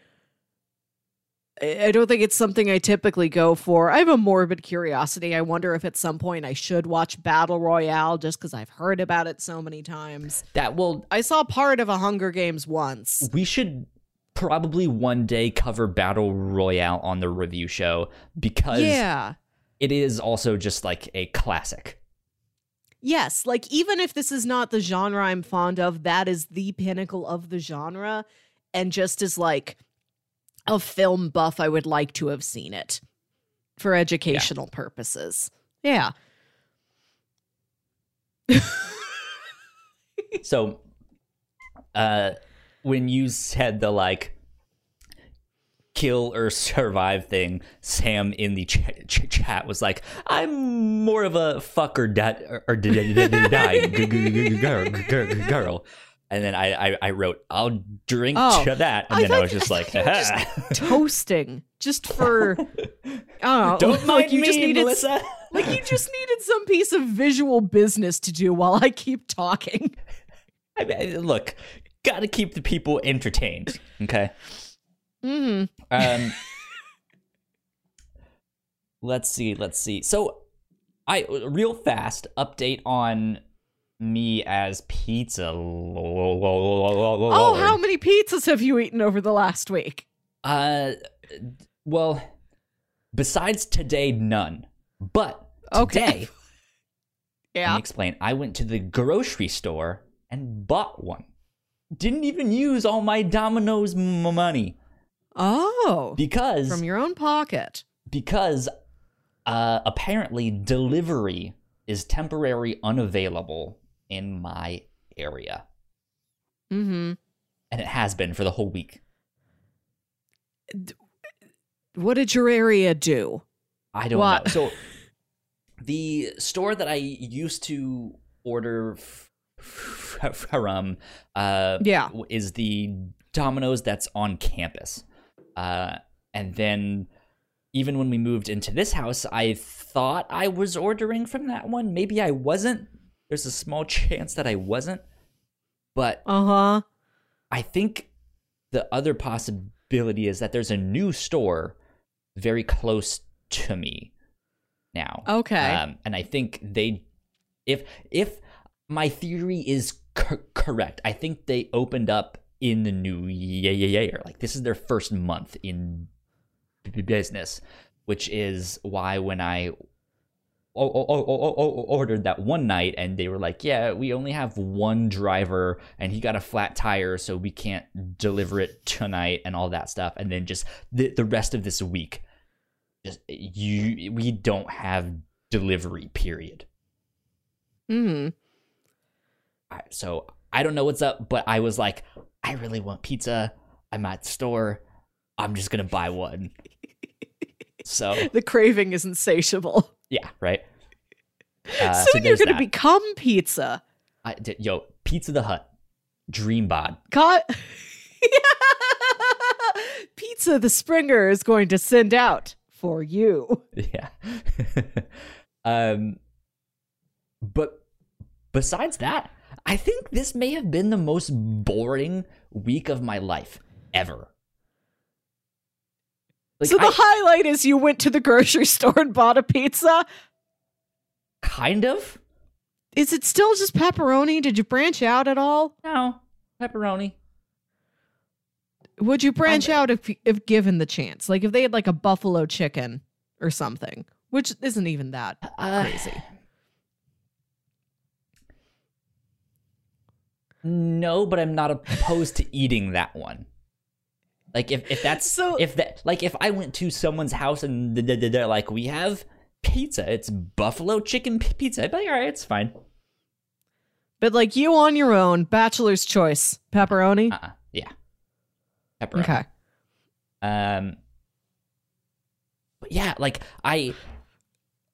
I don't think it's something I typically go for. I have a morbid curiosity. I wonder if at some point I should watch Battle Royale just because I've heard about it so many times. that will I saw part of a Hunger Games once. we should probably one day cover battle royale on the review show because Yeah. it is also just like a classic. Yes, like even if this is not the genre I'm fond of, that is the pinnacle of the genre. And just as like a film buff, I would like to have seen it for educational purposes. Yeah. So, uh, when you said the like kill or survive thing, Sam in the ch- ch- chat was like, "I'm more of a fuck or die or, or d- d- d- d- die g- g- g- g- girl." And then I, I, I wrote, "I'll drink Oh, to that," and I then I was just I like, thought were (laughs) Toasting just (laughs) for I don't know. "Don't mind like you me, just needed Melissa." (laughs) like you just needed some piece of visual business to do while I keep talking. I mean, look, gotta keep the people entertained. Okay. Mm-hmm. Um, let's see. Let's see. So, I real fast update on me as pizza. Oh, how many pizzas have you eaten over the last week? Uh, well, besides today, none. But Okay. today, (laughs) let Yeah. me explain. I went to the grocery store and bought one. Didn't even use all my Domino's m- money. Oh, because from your own pocket. because uh, apparently delivery is temporary unavailable in my area, Mm-hmm. and it has been for the whole week. What did your area do? I don't What? know. So (laughs) the store that I used to order (laughs) from uh, Yeah. is the Domino's that's on campus. Uh, and then even when we moved into this house, I thought I was ordering from that one. Maybe I wasn't. There's a small chance that I wasn't. But Uh huh. I think the other possibility is that there's a new store very close to me now. Okay. Um, and I think they, if if my theory is cor- correct, I think they opened up in the new year. Yeah, yeah, yeah. Like this is their first month in business, which is why when I ordered that one night and they were like, "Yeah, we only have one driver and he got a flat tire, so we can't deliver it tonight," and all that stuff. And then just the the rest of this week, just you we don't have delivery. Period. Mm. I- So I don't know what's up, but I was like, I really want pizza. I'm at the store. I'm just gonna buy one. So (laughs) The craving is insatiable. yeah, right. Uh, so Soon you're going to become pizza. I, d- yo, Pizza the Hut, dream bod. God. (laughs) pizza the Springer is going to send out for you. (laughs) Yeah. um, but besides that, I think this may have been the most boring week of my life ever. Like, so the I- highlight is you went to the grocery (laughs) store and bought a pizza. kind of. Is it still just pepperoni? Did you branch out at all? No, pepperoni. Would you branch out if if given the chance? Like if they had like a buffalo chicken or something, which isn't even that Uh, crazy. (sighs) No, but I'm not opposed to eating that one. Like if, if that's So- if that like if I went to someone's house and th- th- th- they're like we have pizza, it's buffalo chicken pizza. I'd be like, all right, it's fine. But like you on your own, bachelor's choice, pepperoni. Uh, uh yeah, pepperoni. okay. Um, but yeah, like I,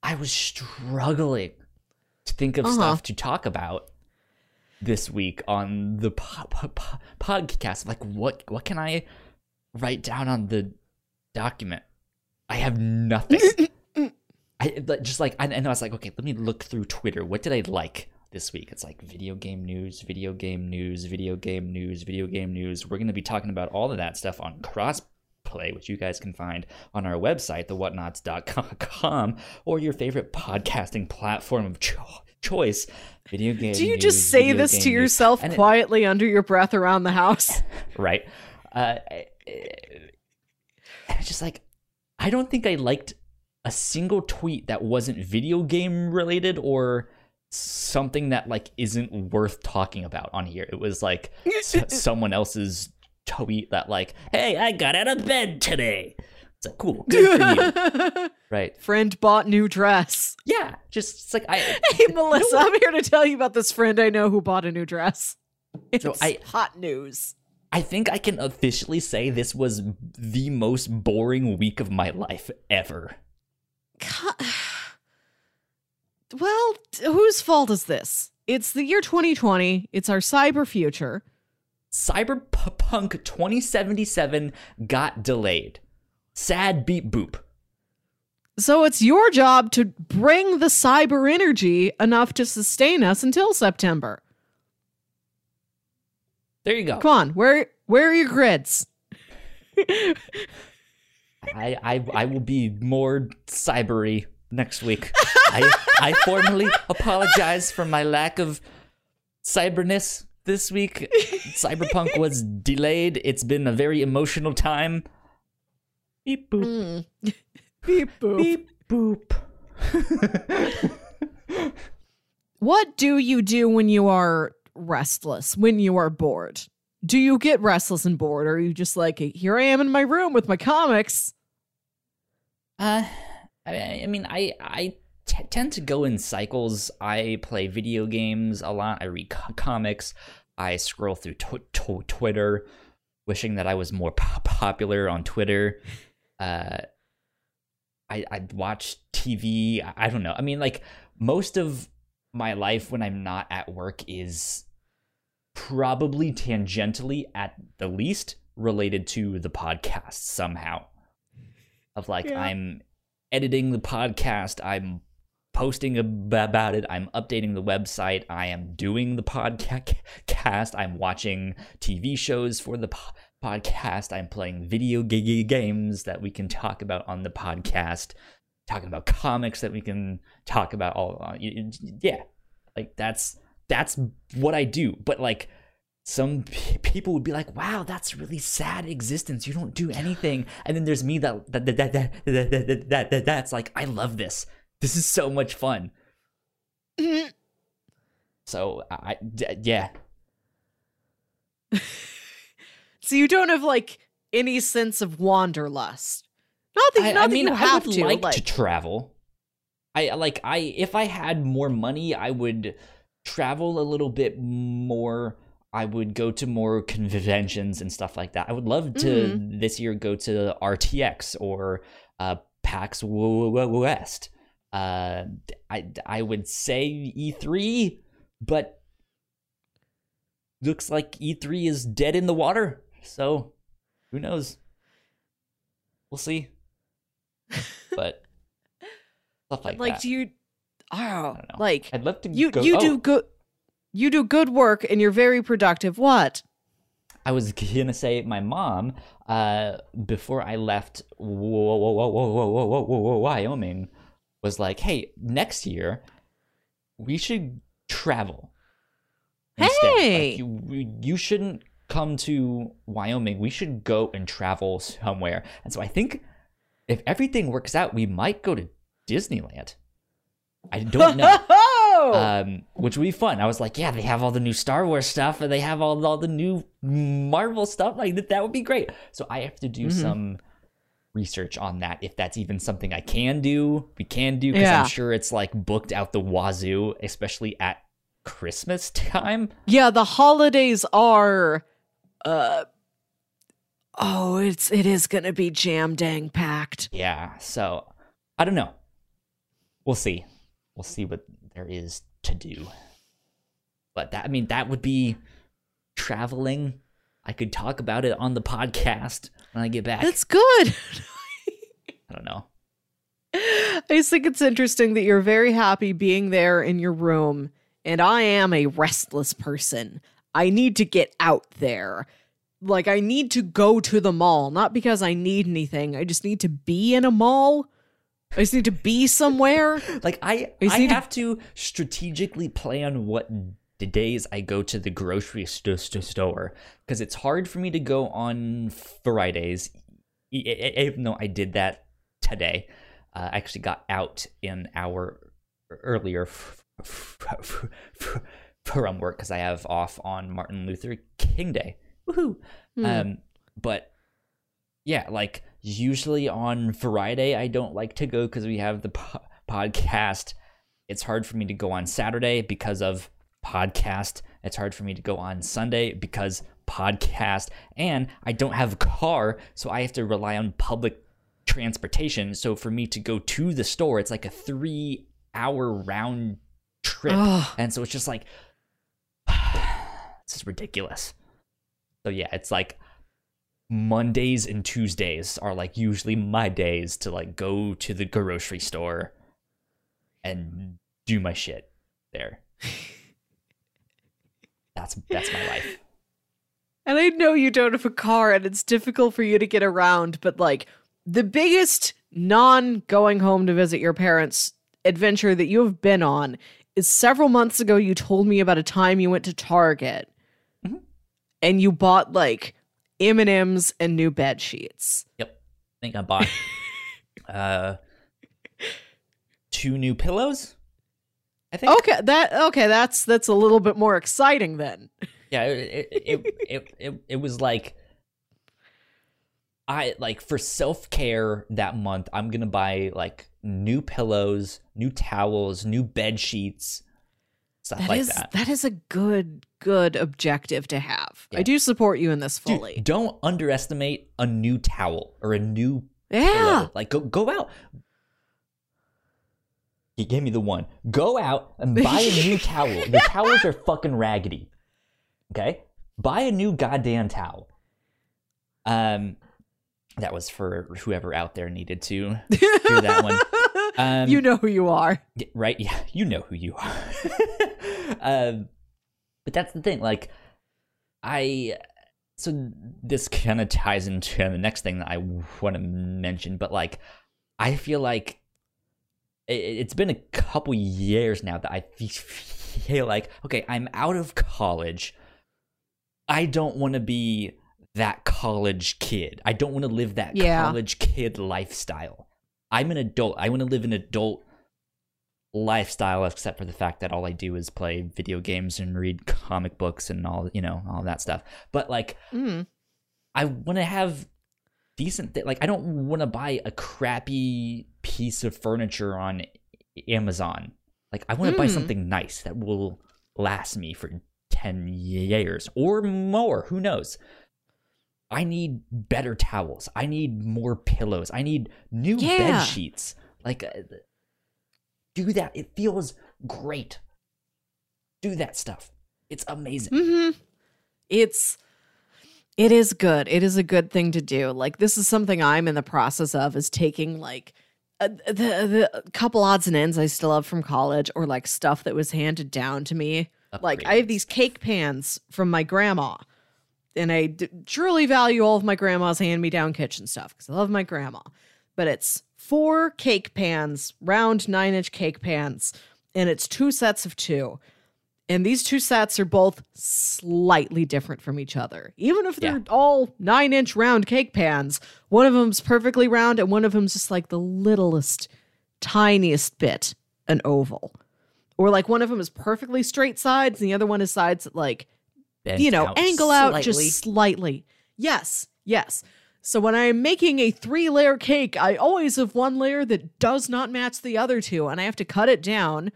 I was struggling to think of Uh-huh. stuff to talk about this week on the po- po- po- podcast. Like, what what can I write down on the document? I have nothing. I just like I, and I was like, okay, let me look through Twitter. What did I like this week? It's like video game news, video game news, video game news, video game news. We're gonna be talking about all of that stuff on Crossplay, which you guys can find on our website, thewhatnauts.com, or your favorite podcasting platform of cho- choice. Video game. Do you news, just say this to news. yourself And it- quietly under your breath around the house? (laughs) right? Uh, it's just like I don't think I liked a single tweet that wasn't video game related or something that like isn't worth talking about on here. It was like (laughs) someone else's tweet that like, "Hey, I got out of bed today." It's like, cool, good for you, (laughs) right? friend bought new dress. Yeah, just it's like I. (laughs) Hey Melissa, I'm here to tell you about this friend I know who bought a new dress. It's So I- hot news. I think I can officially say this was the most boring week of my life ever. (sighs) Well, whose fault is this? It's the year 2020. It's our cyber future. Cyberpunk 2077 got delayed. Sad beep boop. So it's your job to bring the cyber energy enough to sustain us until September. There you go. Come on, where where are your grids? I, I I will be more cybery next week. (laughs) I I formally apologize for my lack of cyberness this week. Cyberpunk was delayed. It's been a very emotional time. Beep boop. Mm. (laughs) Beep boop. Beep boop. What do you do when you are restless, when you are bored? do you get restless and bored or are you just like here i am in my room with my comics Uh, I, mean, I I t- tend to go in cycles. I play video games a lot. I read co- comics. I scroll through tw- tw- Twitter, wishing that I was more po- popular on Twitter. Uh, I I watch TV. I, I don't know. I mean, like most of my life when I'm not at work is probably tangentially at the least related to the podcast somehow of like Yeah. I'm editing the podcast, I'm posting ab- about it, I'm updating the website, I am doing the podcast, I'm watching TV shows for the po- podcast, I'm playing video games that we can talk about on the podcast, talking about comics that we can talk about all uh, yeah. Like that's that's what I do. But like some p- people would be like, "Wow, that's really sad existence. You don't do anything." And then there's me that that that that that that, that, that, that that's like, "I love this. This is so much fun." So I d- yeah, so you don't have like any sense of wanderlust not that, I, not I that mean, you I have would to like, like to travel. I like I if I had more money, I would travel a little bit more. I would go to more conventions and stuff like that. I would love to Mm-hmm. this year go to RTX or uh, PAX West. Uh, I I would say E3, but looks like E3 is dead in the water. So who knows? We'll see. But stuff like, like that. do you oh don't know. like I'd love to you go. you oh, do good you do good work and you're very productive what I was gonna say my mom, uh, before I left whoa, whoa, whoa, whoa, whoa, whoa, whoa, whoa, Wyoming, was like, "Hey, next year we should travel." instead. Like, Hey! you you shouldn't come to Wyoming. We should go and travel somewhere. And so I think if everything works out, we might go to Disneyland. I don't (laughs) know. oh um, which would be fun. I was like, yeah, they have all the new Star Wars stuff, and they have all, all the new Marvel stuff. Like that, that would be great. So I have to do Mhm. some research on that. If that's even something I can do, we can do because Yeah. I'm sure it's like booked out the wazoo, especially at Christmas time. yeah the holidays are uh oh it's it is gonna be jam dang packed Yeah. So I don't know. We'll see. We'll see what there is to do. But that I mean that would be traveling. I could talk about it on the podcast when I get back. that's good (laughs) I don't know. I just think it's interesting that you're very happy being there in your room, and I am a restless person. I need to get out there. Like, I need to go to the mall, not because I need anything. I just need to be in a mall. I just need to be somewhere. (laughs) Like I You I have to strategically plan what the days I go to the grocery st- st- store because it's hard for me to go on Fridays even though I did that today. Uh, I actually got out an hour earlier f- f- f- f- from work because I have off on Martin Luther King Day. Woohoo! Hmm. Um, but yeah, like usually on Friday, I don't like to go because we have the po- podcast. It's hard for me to go on Saturday because of podcast. It's hard for me to go on Sunday because podcast. And I don't have a car, so I have to rely on public transportation. So for me to go to the store, it's like a three hour round trip. Ugh. And so it's just like, (sighs) this is ridiculous. So yeah, it's like Mondays and Tuesdays are like usually my days to like go to the grocery store and do my shit there. (laughs) That's that's my life. And I know you don't have a car and it's difficult for you to get around, but like the biggest non going home to visit your parents adventure that you have been on is several months ago you told me about a time you went to Target. And you bought like M&Ms and new bed sheets. Yep. I think I bought (laughs) uh two new pillows. I think. Okay, that okay, that's that's a little bit more exciting then. Yeah, it it, it it it it was like I like for self care that month. I'm gonna buy like new pillows, new towels, new bed sheets, stuff That like is that. that is a good good objective to have. Yeah. I do support you in this Dude, fully. don't underestimate a new towel or a new yeah. pillow. Like go go out. He gave me the one. Go out and buy a new (laughs) towel. The towels are fucking raggedy. Okay? Buy a new goddamn towel. Um that was for whoever out there needed to hear that one. (laughs) Um, you know who you are. Right? Yeah, you know who you are. (laughs) (laughs) um, but that's the thing. Like, I. So this kind of ties into the next thing that I want to mention, but like, I feel like it, it's been a couple years now that I feel like, okay, I'm out of college. I don't want to be that college kid. I don't want to live that Yeah. college kid lifestyle. I'm an adult. I want to live an adult lifestyle, except for the fact that all I do is play video games and read comic books and all, you know, all that stuff. But like, Mm. I want to have decent, th- like, I don't want to buy a crappy piece of furniture on Amazon. Like, I want to buy Mm. something nice that will last me for 10 years or more. Who knows? I need better towels. I need more pillows. I need new Yeah. bed sheets. Like, uh, do that. It feels great. Do that stuff. It's amazing. hmm It's it is good. It is a good thing to do. Like this is something I'm in the process of is taking like uh, the the couple odds and ends I still have from college or like stuff that was handed down to me. Like I have these cake pans from my grandma. And I d- truly value all of my grandma's hand me down kitchen stuff because I love my grandma. But it's four cake pans, round nine inch cake pans, and it's two sets of two. And these two sets are both slightly different from each other. Even if they're Yeah. all nine inch round cake pans, one of them's perfectly round and one of them's just like the littlest, tiniest bit an oval. Or like one of them is perfectly straight sides and the other one is sides that like Bent you know, out angle out just slightly. Yes, yes. So when I'm making a three layer cake, I always have one layer that does not match the other two, and I have to cut it down,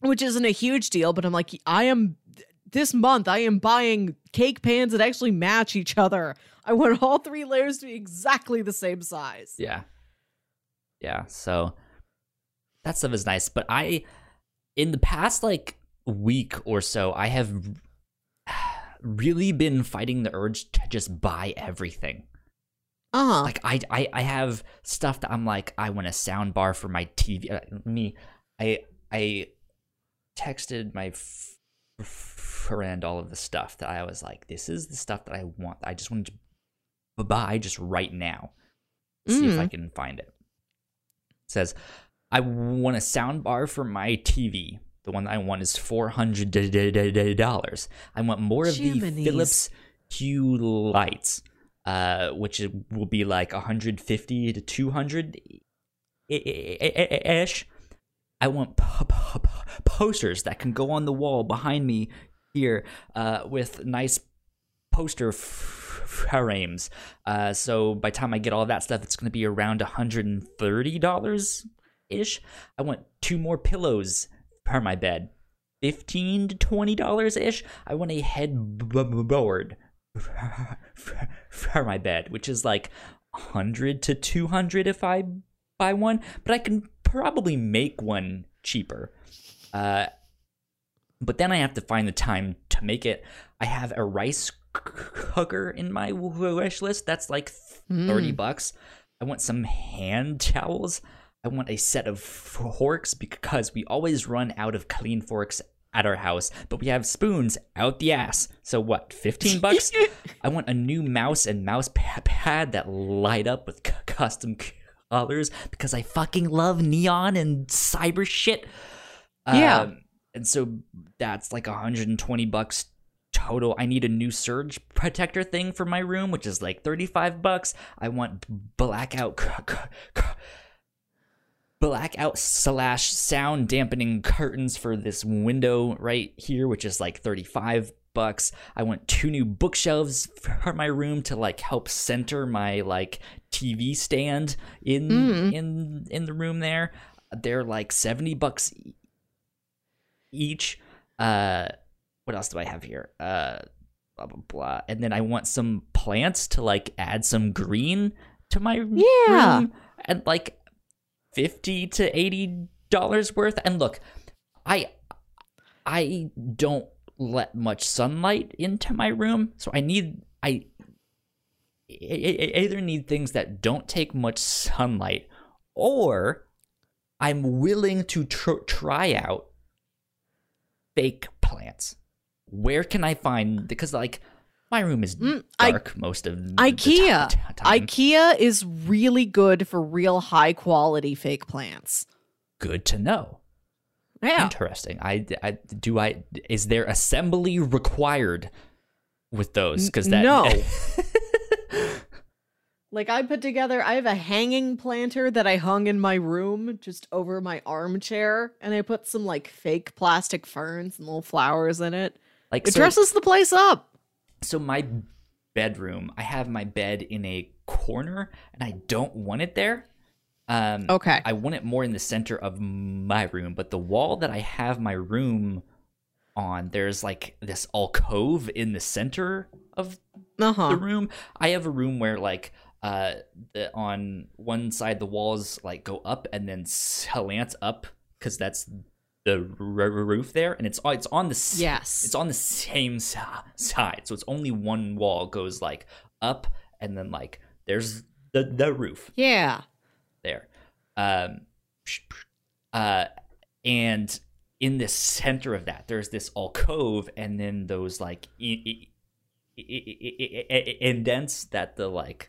which isn't a huge deal, but I'm like, I am this month, I am buying cake pans that actually match each other. I want all three layers to be exactly the same size. Yeah. Yeah. So that stuff is nice. But I, in the past like week or so, I have (sighs) really been fighting the urge to just buy everything. Uh huh. Like I, I, I have stuff that I'm like, I want a sound bar for my TV. Uh, me, I, I texted my f- f- friend all of the stuff that I was like, this is the stuff that I want. I just wanted to buy just right now. See if I Mm. can find it. it. Says, I want a sound bar for my TV. The one I want is four hundred dollars. I want more of the Philips Hue lights, uh, which will be like 150 to 200 ish. I want po- po- posters that can go on the wall behind me here, uh, with nice poster frames. Uh, so by the time I get all that stuff, it's going to be around $130 ish. I want two more pillows per my bed. 15 to $20 ish. I want a headboard (laughs) for my bed, which is like 100 to 200 if I buy one, but I can probably make one cheaper. Uh, but then I have to find the time to make it. I have a rice cooker in my wish list. That's like 30 Mm. bucks. I want some hand towels. I want a set of forks because we always run out of clean forks at our house, but we have spoons out the ass. So what, 15 (laughs) bucks? I want a new mouse and mouse pad that light up with c- custom colors because I fucking love neon and cyber shit. Yeah. Um, and so that's like 120 bucks total. I need a new surge protector thing for my room, which is like 35 bucks. I want blackout c- c- blackout slash sound dampening curtains for this window right here, which is like 35 bucks. I want two new bookshelves for my room to like help center my like TV stand in Mm. in in the room there. They're like 70 bucks each. Uh what else do I have here? Uh blah blah blah. And then I want some plants to like add some green to my Yeah. room and like 50 to 80 dollars worth. And look, I I don't let much sunlight into my room, so I need I I- either need things that don't take much sunlight or I'm willing to tr- try out fake plants. Where can I find because like my room is Mm, I- dark most of the IKEA. ti- ti- time. IKEA is really good for real high quality fake plants. Good to know. Yeah. Interesting. I, I do I is there assembly required with those? Because that No. (laughs) Like I put together, I have a hanging planter that I hung in my room just over my armchair, and I put some like fake plastic ferns and little flowers in it. like It so, dresses the place up. So my bedroom. I have my bed in a corner, and I don't want it there. Um, Okay. I want it more in the center of my room, but the wall that I have my room on, there's like this alcove in the center of Uh huh. the room. I have a room where like uh the, on one side the walls like go up and then slants (laughs) up because that's the r- roof there, and it's it's on the s- Yes. it's on the same si- side, so it's only one wall goes like up, and then like there's the the roof yeah. there. Um, uh, and in the center of that, there's this alcove, and then those like i- i- i- indents that the like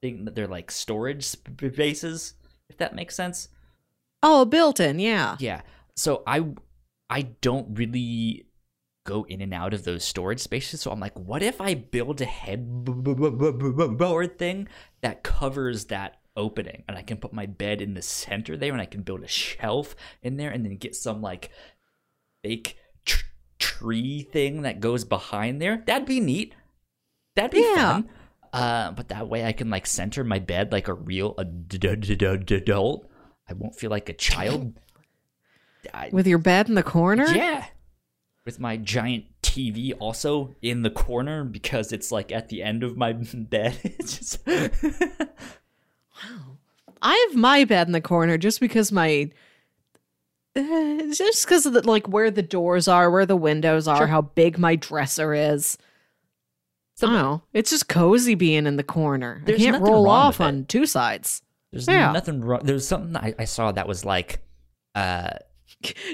thing they're like storage spaces, if that makes sense. Oh, built in. Yeah. Yeah. So I I don't really go in and out of those storage spaces. So I'm like, what if I build a headboard thing that covers that opening, and I can put my bed in the center there, and I can build a shelf in there, and then get some like fake tr- tree thing that goes behind there. That'd be neat. That'd be Yeah. fun. Uh, but that way I can like center my bed like a real adult. I won't feel like a child. I, With your bed in the corner. yeah. With my giant TV also in the corner because it's like at the end of my (laughs) bed. (laughs) Just I have my bed in the corner just because my. Uh, just because of the, like where the doors are, where the windows are, Sure. how big my dresser is. I don't know. It's just cozy being in the corner. I can't roll off on two sides. there's Yeah. nothing wrong. There's something I, I saw that was like, uh,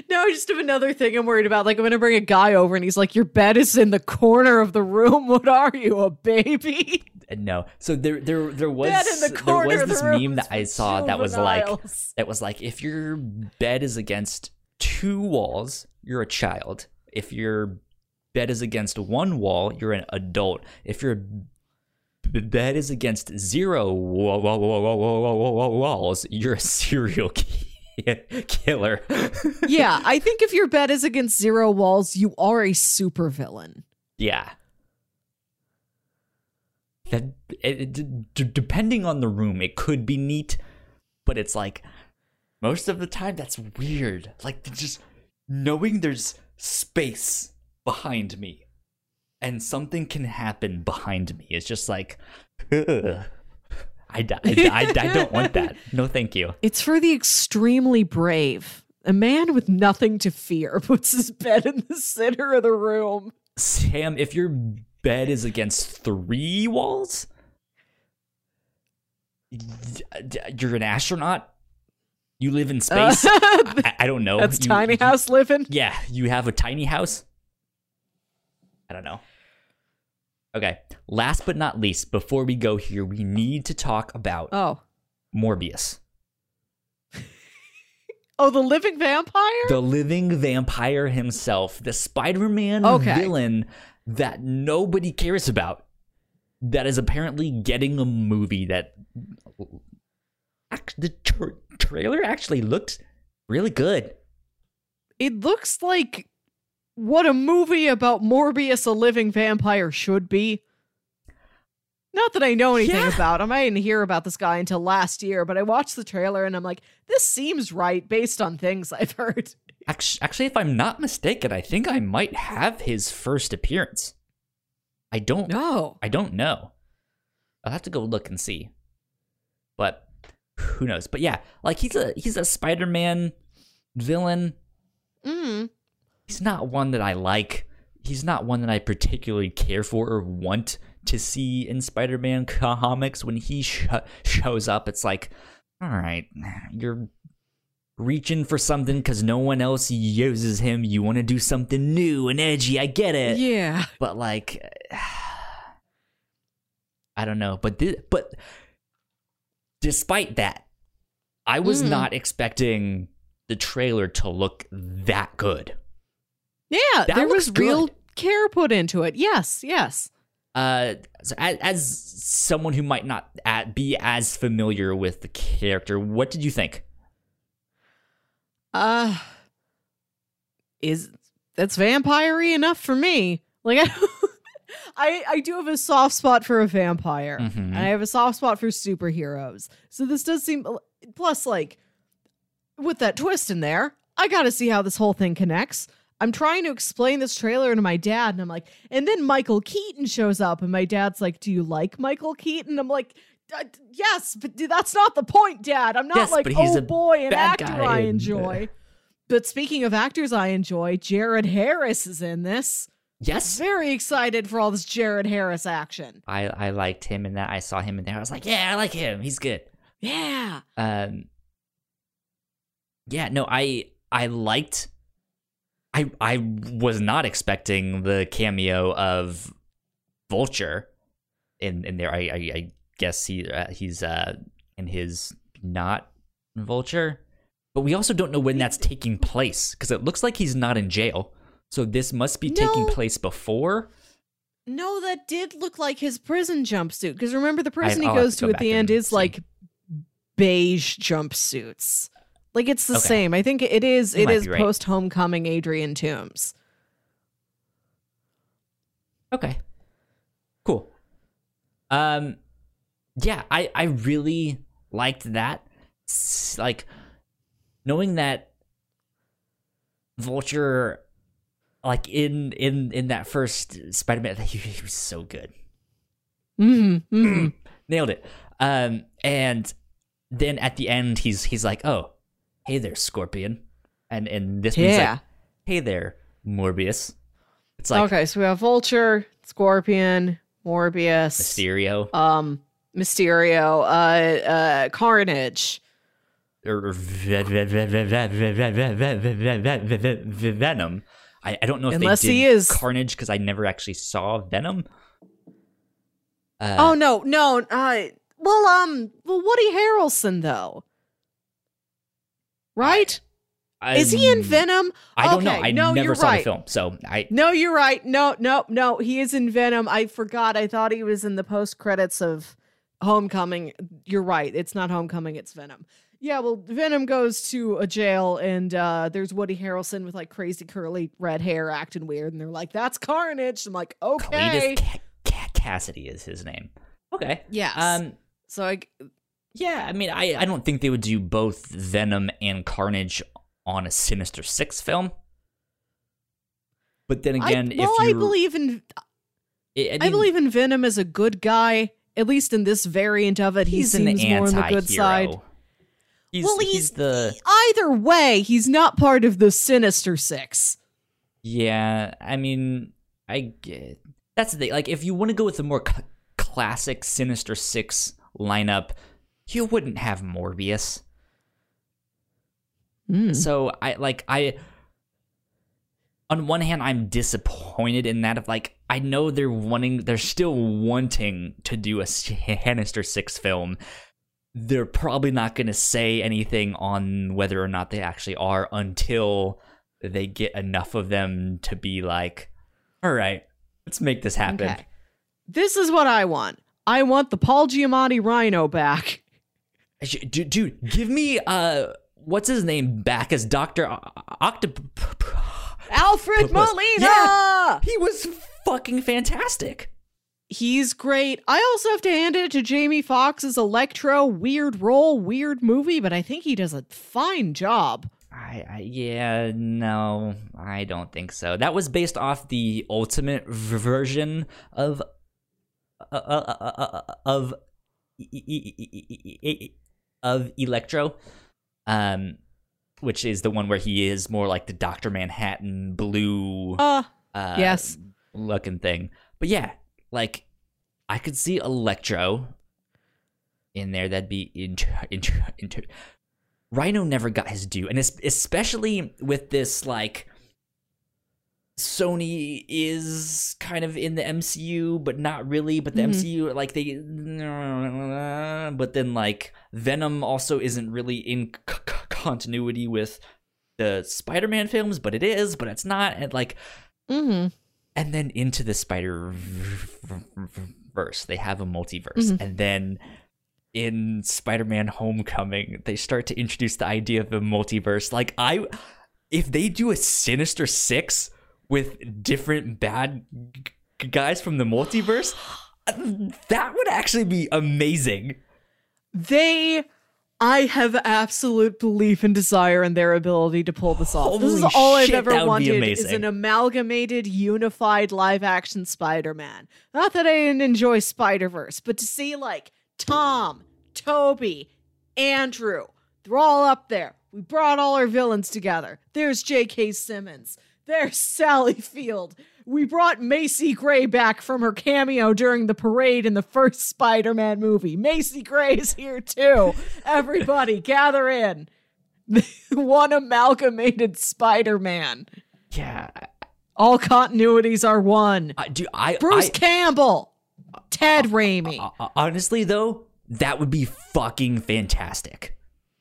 no, I just have another thing I'm worried about. Like, I'm going to bring a guy over and he's like, Your bed is in the corner of the room. (laughs) What are you, a baby? Uh, no. So there there there was the there was this the meme that I saw that was like that was like if your bed is against two walls, you're a child. If your bed is against one wall, you're an adult. If your bed is against zero walls, you're a (laughs) serial killer. (laughs) killer. yeah, (laughs) I think if your bed is against zero walls, you are a supervillain. yeah. That it, it- d- depending on the room, it could be neat, but it's like most of the time that's weird. Like just knowing there's space behind me and something can happen behind me is just like (laughs) ugh. I, I, I I don't want that. (laughs) No, thank you. It's for the extremely brave. A man with nothing to fear (laughs) puts his bed in the center of the room. Sam, if your bed is against three walls, you're an astronaut. You live in space. Uh, (laughs) I, I don't know. That's You- tiny you- house living. Yeah, you have a tiny house. I don't know. Okay, last but not least, before we go here, we need to talk about Oh. Morbius, (laughs) Oh, the living vampire? the living vampire himself, the Spider-Man Okay. villain that nobody cares about. That is apparently getting a movie that the tra- trailer actually looked really good. it looks like what a movie about Morbius, a living vampire, should be. Not that I know anything Yeah. about him. I didn't hear about this guy until last year, but I watched the trailer and I'm like, this seems right based on things (laughs) I've heard. Actually, actually, if I'm not mistaken, I think I might have his first appearance. I don't. know. I don't know. I'll have to go look and see. But who knows? But yeah, like he's a he's a Spider-Man villain. Mm. He's not one that I like. He's not one that I particularly care for or want to see in Spider-Man (laughs) comics. When he sh- shows up, it's like, all right, you're reaching for something because no one else uses him. You want to do something new and edgy. I get it Yeah. but like I don't know, but thi- but despite that, I was Mm. not expecting the trailer to look that good. Yeah, That there was real care put into it. Yes, yes. Uh, so as, as someone who might not at, be as familiar with the character, what did you think? Uh is that's vampire enough for me. Like I (laughs) I I do have a soft spot for a vampire. Mhm. And I have a soft spot for superheroes. So this does seem plus like with that twist in there, I got to see how this whole thing connects. I'm trying to explain this trailer to my dad and I'm like, and then Michael Keaton shows up and my dad's like, "Do you like Michael Keaton?" I'm like, "Uh, "Yes, but that's not the point, dad. I'm not Yes, like, oh boy, an actor I uh, enjoy." But speaking of actors I enjoy, Jared Harris is in this. Yes, Very excited for all this Jared Harris action. I I liked him in that. I saw him in there. I was like, yeah, I like him. He's good. Yeah. um yeah no i i liked i i was not expecting the cameo of vulture in in there i i, I guess he uh, he's uh in his not vulture but we also don't know when that's taking place because it looks like he's not in jail so this must be taking place before No, that did look like his prison jumpsuit. Because remember, the prison I'll he goes to go to at the end and is see. like beige jumpsuits. Like it's the Okay. same. I think it is. You It is right. post homecoming Adrian Toomes. Okay. Cool. Um yeah, I I really liked that. Like knowing that Vulture like in in in that first Spider-Man (laughs) he, he was so good. Mm-hmm, mm-hmm. (clears throat) Nailed it. Um and then at the end he's he's like, "Oh, hey there, Scorpion. And and this means yeah. like, hey there, Morbius. It's like Okay, so we have Vulture, Scorpion, Morbius, Mysterio. Um Mysterio, uh uh Carnage. Venom. I, I don't know if Unless he is Carnage because I never actually saw Venom. Uh, oh no, no. Uh, well, um, well, Woody Harrelson though right? Is he in Venom? I don't know. I no, never saw right. the film, so I No, you're right. No, no, no. He is in Venom. I forgot. I thought he was in the post credits of Homecoming. You're right. It's not Homecoming. It's Venom. Yeah. Well, Venom goes to a jail, and uh, there's Woody Harrelson with like crazy curly red hair, acting weird, and they're like, "That's Carnage." I'm like, "Okay." Cletus Ca- Ca- Kasady is his name. Okay. Yes. Um. so I, Yeah. I mean, I I don't think they would do both Venom and Carnage on a Sinister Six film. But then again, I well, I believe in I, I believe in Venom as a good guy. At least in this variant of it, he he's seems an more on the good side. He's, well, he's, he's, the either way, he's not part of the Sinister Six. yeah. I mean, I get that's the thing. Like, if you want to go with the more c- classic Sinister Six lineup, you wouldn't have Morbius. Mm. So I like I. On one hand, I'm disappointed in that of like I know they're wanting, they're still wanting to do a Sinister Six film. They're probably not going to say anything on whether or not they actually are until they get enough of them to be like, all right, let's make this happen. Okay. This is what I want. I want the Paul Giamatti Rhino back. Dude, dude, give me uh, what's his name back as Doctor Octop Alfred Molina. Yeah. he was fucking fantastic. He's great. I also have to hand it to Jamie Foxx as Electro. Weird role, weird movie, but I think he does a fine job. I, I yeah no I don't think so. That was based off the ultimate version of uh, uh, uh, uh, of e- e- of Electro, um, which is the one where he is more like the Doctor Manhattan blue Uh, uh, yes. looking thing. But yeah, like I could see Electro in there. That'd be inter- inter- inter- Rhino never got his due, and es- especially with this like Sony is kind of in the MCU, but not really. But the Mhm. MCU, like they, but then like Venom also isn't really in c- c- continuity with the Spider-Man films, but it is, but it's not, and like mm-hmm. and then into the spider verse they have a multiverse Mhm. and then in spider-man homecoming they start to introduce the idea of a multiverse like i if they do a sinister six with different bad g- guys from the multiverse (gasps) that would actually be amazing They, I have absolute belief and desire in their ability to pull this off. this is Holy all I've ever that would be wanted is an amalgamated, unified live action Spider-Man. Not that I didn't enjoy Spider-Verse, but to see like Tom, Tobey, Andrew, they're all up there. We brought all our villains together. There's J.K. Simmons. There's Sally Field. We brought Macy Gray back from her cameo during the parade in the first Spider Man movie. Macy Gray is here too. Everybody, (laughs) gather in. (laughs) One amalgamated Spider Man. yeah All continuities are one. I, do I Bruce I, Campbell, Ted uh, Raimi. Uh, uh, uh, honestly, though, that would be fucking fantastic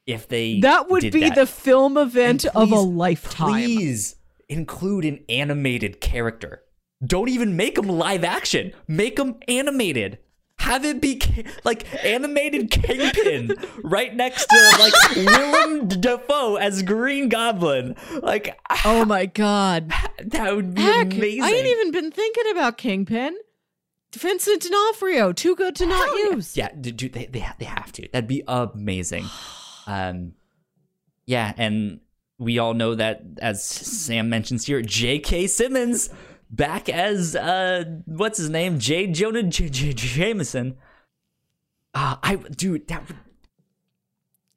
if they. that would be that. the film event And of a lifetime. Please include an animated character. Don't even make them live action. Make them animated. Have it be like animated Kingpin (laughs) right next to like Willem Dafoe as Green Goblin. Like Oh my god. (laughs) that would be Heck, amazing. I ain't even been thinking about Kingpin. Vincent D'Onofrio, too good to not Hell use. Yeah, d- dude, they they, they have to. That'd be amazing. (sighs) Um, yeah, and we all know that as Sam mentions here, J.K. Simmons back as uh, what's his name, J. Jonah J- J- Jameson. Uh, I dude, that would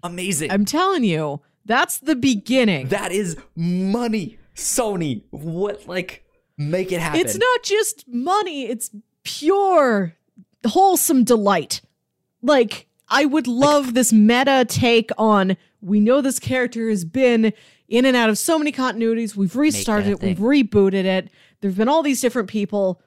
amazing. I'm telling you, that's the beginning. that is money, Sony. What like make it happen? it's not just money, it's pure, wholesome delight. Like, I would love this meta take on we know this character has been in and out of so many continuities. We've restarted it, we've rebooted it. There've been all these different people.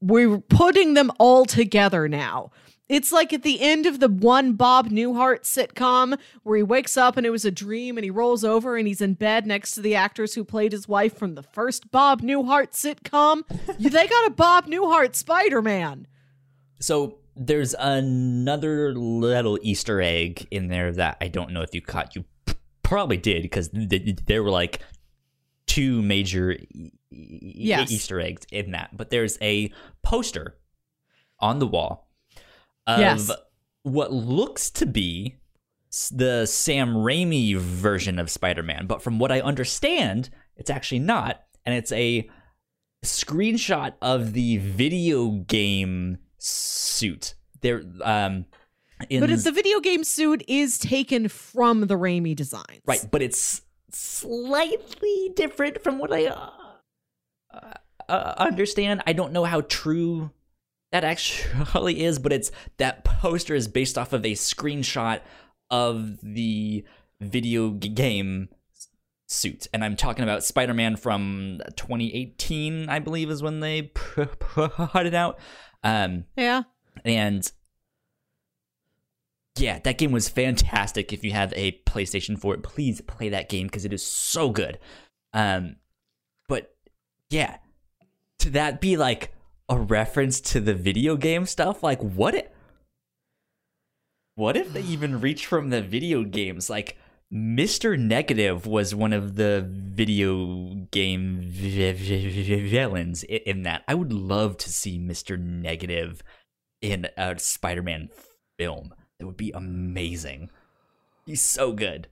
We're putting them all together now. It's like at the end of the one Bob Newhart sitcom where he wakes up and it was a dream and he rolls over and he's in bed next to the actress who played his wife from the first Bob Newhart sitcom. (laughs) They got a Bob Newhart Spider Man. So there's another little Easter egg in there that I don't know if you caught. You probably did because th- there were like two major e- Yes. Easter eggs in that. But there's a poster on the wall of Yes. what looks to be the Sam Raimi version of Spider-Man, but from what I understand, it's actually not, and it's a screenshot of the video game suit. There, um, in, But it's the video game suit is taken from the Raimi designs. right, but it's slightly different from what I uh, uh, understand. I don't know how true that actually (laughs) is, but it's that poster is based off of a screenshot of the video game suit, and I'm talking about Spider-Man from 2018, I believe, is when they (laughs) put it out. Um, Yeah. and yeah, that game was fantastic. If you have a PlayStation 4, please play that game because it is so good. Um, but yeah, to that be like a reference to the video game stuff, like what? If, what if they even reach from the video games? Like Mr. Negative was one of the video game vi- vi- vi- villains in that. I would love to see Mr. Negative in a Spider-Man film. It would be amazing. He's so good.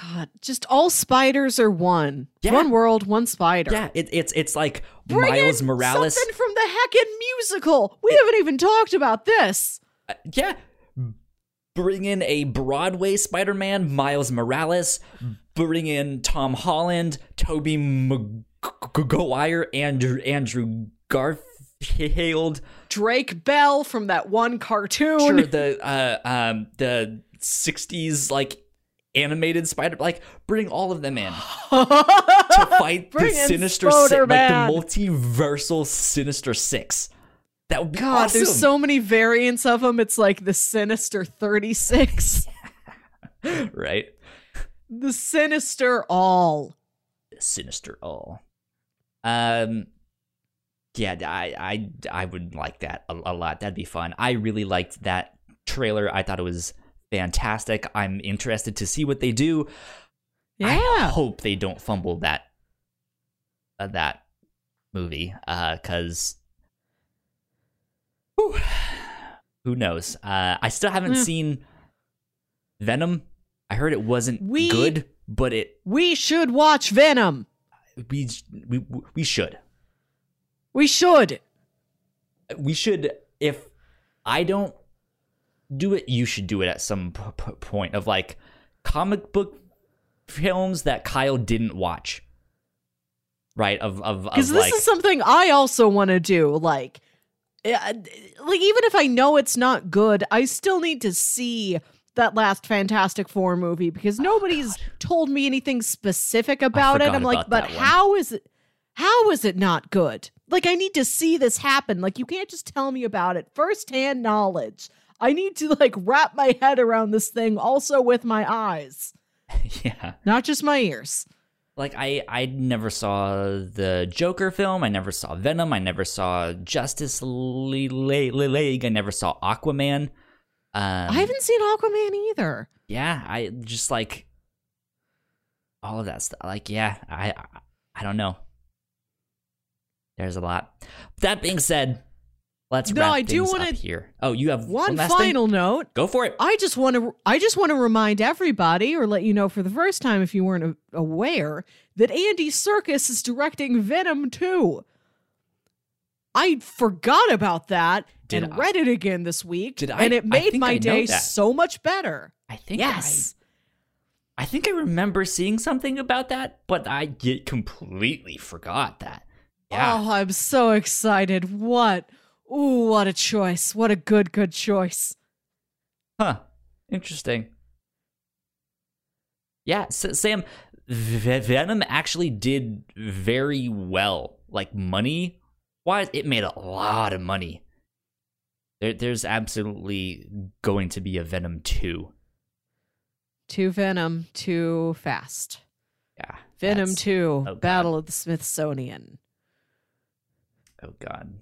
God, just all spiders are one. Yeah. One world, one spider. Yeah, it, it's it's like Bring Miles Morales. Something from the heckin' musical. We haven't even talked about this. Uh, yeah. Bring in a Broadway Spider Man, Miles Morales. Bring in Tom Holland, Tobey Maguire, Andrew, Andrew Garfield. Drake Bell from that one cartoon. Sure, the uh, um, the '60s like animated Spider. Like, bring all of them in (laughs) to fight the Sinister Six, like the multiversal Sinister Six. That would be God, awesome. there's so many variants of them. It's like the Sinister 36, (laughs) right. the Sinister All. Sinister All. Um, yeah, I I I would like that a, a lot. That'd be fun. I really liked that trailer. I thought it was fantastic. I'm interested to see what they do. I Yeah. hope they don't fumble that uh, that movie uh cuz who knows. Uh I still haven't Yeah. seen Venom. I heard it wasn't We- good, but it We should watch Venom. we we we should. We should. We should if I don't do it, you should do it at some p- p- point of like comic book films that Kyle didn't watch. Right? Of of Because this like is something I also want to do. Like, Uh, like even if I know it's not good, I still need to see that last Fantastic Four movie because nobody's told me anything specific about it. I'm like, but how is it? How is it not good? Like, I need to see this happen. Like, you can't just tell me about it. Firsthand knowledge. I need to like wrap my head around this thing also with my eyes, (laughs) yeah. not just my ears. Like I I never saw the Joker film. I never saw Venom. I never saw Justice Le- Le- Le- League. I never saw Aquaman. Um, I haven't seen Aquaman either. Yeah, I just like all of that stuff. Like, yeah, I I, I don't know. There's a lot. That being said, let's No, wrap I do things wanna- up here. Oh, you have One thing? final note. Go for it. I just want to I just want to remind everybody or let you know for the first time if you weren't a- aware that Andy Serkis is directing Venom 2. I forgot about that Did and I- read it again this week Did I- and it made I my day so much better. I think Yes. I, I think I remember seeing something about that, but I get completely forgot that. Yeah. Oh, I'm so excited. What? Ooh, what a choice. What a good good choice. Huh. Interesting. Yeah, S- Sam, v- Venom actually did very well. Like money wise, it made a lot of money. There, there's absolutely going to be a Venom 2. Too Venom, too fast. Yeah. Venom that's- 2, God. Battle of the Smithsonian. Oh, God.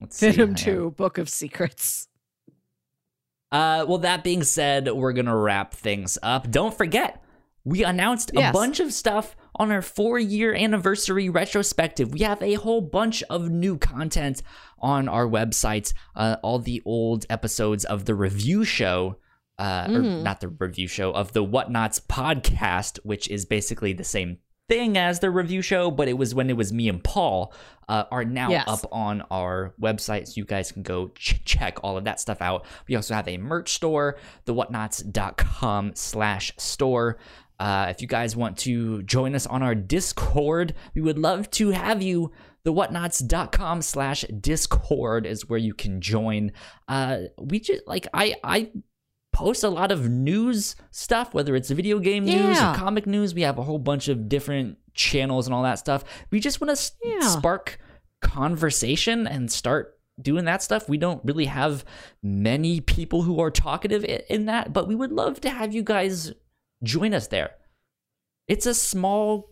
Let's see. Venom I 2, Book of Secrets. Uh, well, that being said, we're gonna wrap things up. Don't forget, we announced a bunch of stuff on our four-year anniversary retrospective. We have a whole bunch of new content on our website. Uh, all the old episodes of the review show, uh, or Mhm. not the review show of the Whatnauts podcast, which is basically the same thing as the review show, but it was when it was me and Paul, uh, are now Yes. up on our website, so you guys can go ch- check all of that stuff out. We also have a merch store, thewhatnauts.com slash store. Uh, if you guys want to join us on our Discord, we would love to have you. Thewhatnauts.com slash Discord is where you can join. Uh, we just like I I post a lot of news stuff, whether it's video game news Yeah. or comic news. We have a whole bunch of different channels and all that stuff. We just want to Yeah. spark conversation and start doing that stuff. We don't really have many people who are talkative in that, but we would love to have you guys join us there. It's a small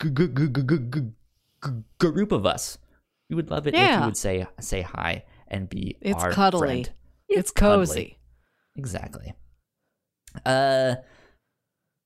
g- g- g- group of us. We would love it if you would say say hi and be It's our cuddly. friend. It's, cuddly. cozy. Exactly. Uh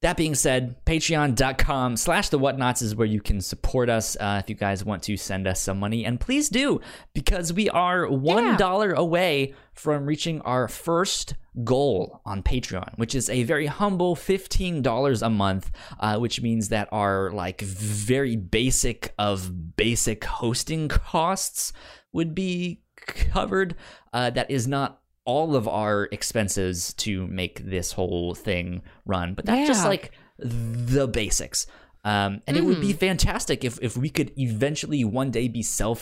that being said, patreon.com slash the whatnauts is where you can support us uh, if you guys want to send us some money. And please do, because we are $1 away from reaching our first goal on Patreon, which is a very humble $15 a month, uh, which means that our like very basic of basic hosting costs would be covered. Uh, that is not all of our expenses to make this whole thing run, but that's just like the basics. Um, and it would be fantastic if, if we could eventually one day be self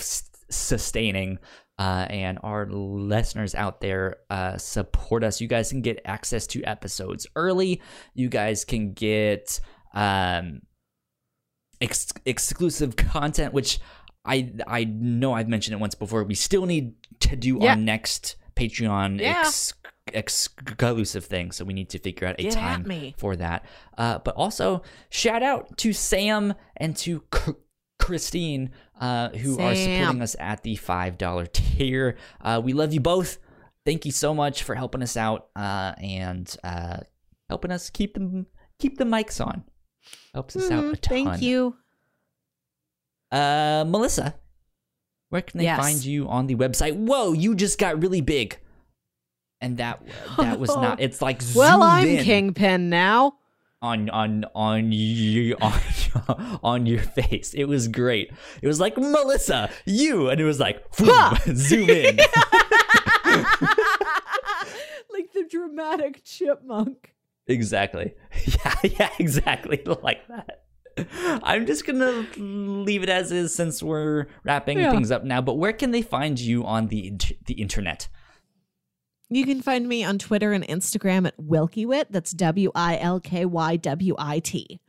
sustaining uh, and our listeners out there uh, support us. You guys can get access to episodes early. You guys can get um, ex- exclusive content, which I I know I've mentioned it once before. We still need to do Yeah. our next Patreon Yeah. ex- exclusive thing, so we need to figure out a Get time me. for that. Uh, but also shout out to Sam and to C- Christine, uh, who are supporting us at the five dollar tier. Uh, we love you both. Thank you so much for helping us out uh, and uh, helping us keep them keep the mics on. Helps us out a Mm, ton. Thank you. Uh, Melissa, where can they Yes. find you on the website? Whoa, you just got really big. And that that was not. (laughs) It's like Well, I'm in Kingpin now. on on on you (laughs) on, on your face. It was great. It was like Melissa, you, and it was like Ha! (laughs) zoom in. like the dramatic chipmunk. exactly. Yeah, yeah, exactly like that. (laughs) I'm just gonna leave it as is since we're wrapping Yeah. things up now. But where can they find you on the the internet? You can find me on Twitter and Instagram at Wilkywit. That's W I L K Y W I T.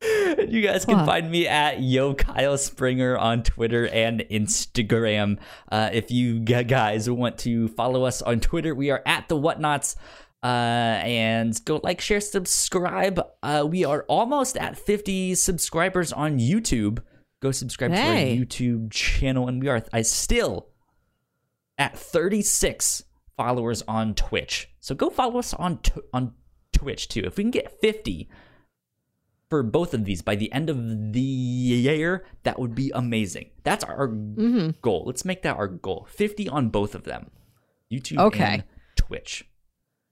And (laughs) you guys can Huh. find me at Yo Kyle Springer on Twitter and Instagram. Uh, if you guys want to follow us on Twitter, we are at the Whatnauts. Uh, and go like, share, subscribe. Uh, we are almost at 50 subscribers on YouTube. Go subscribe to Hey. our YouTube channel, and we are I still at 36 followers on Twitch. So go follow us on t- on Twitch too. If we can get 50 for both of these by the end of the year, that would be amazing. That's our Mm-hmm. goal. Let's make that our goal. 50 on both of them. YouTube Okay. and Twitch.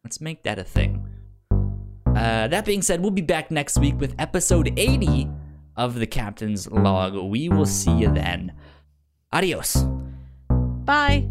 Let's make that a thing. Uh, that being said, we'll be back next week with episode 80 of the Captain's Log. We will see you then. Adios. Bye.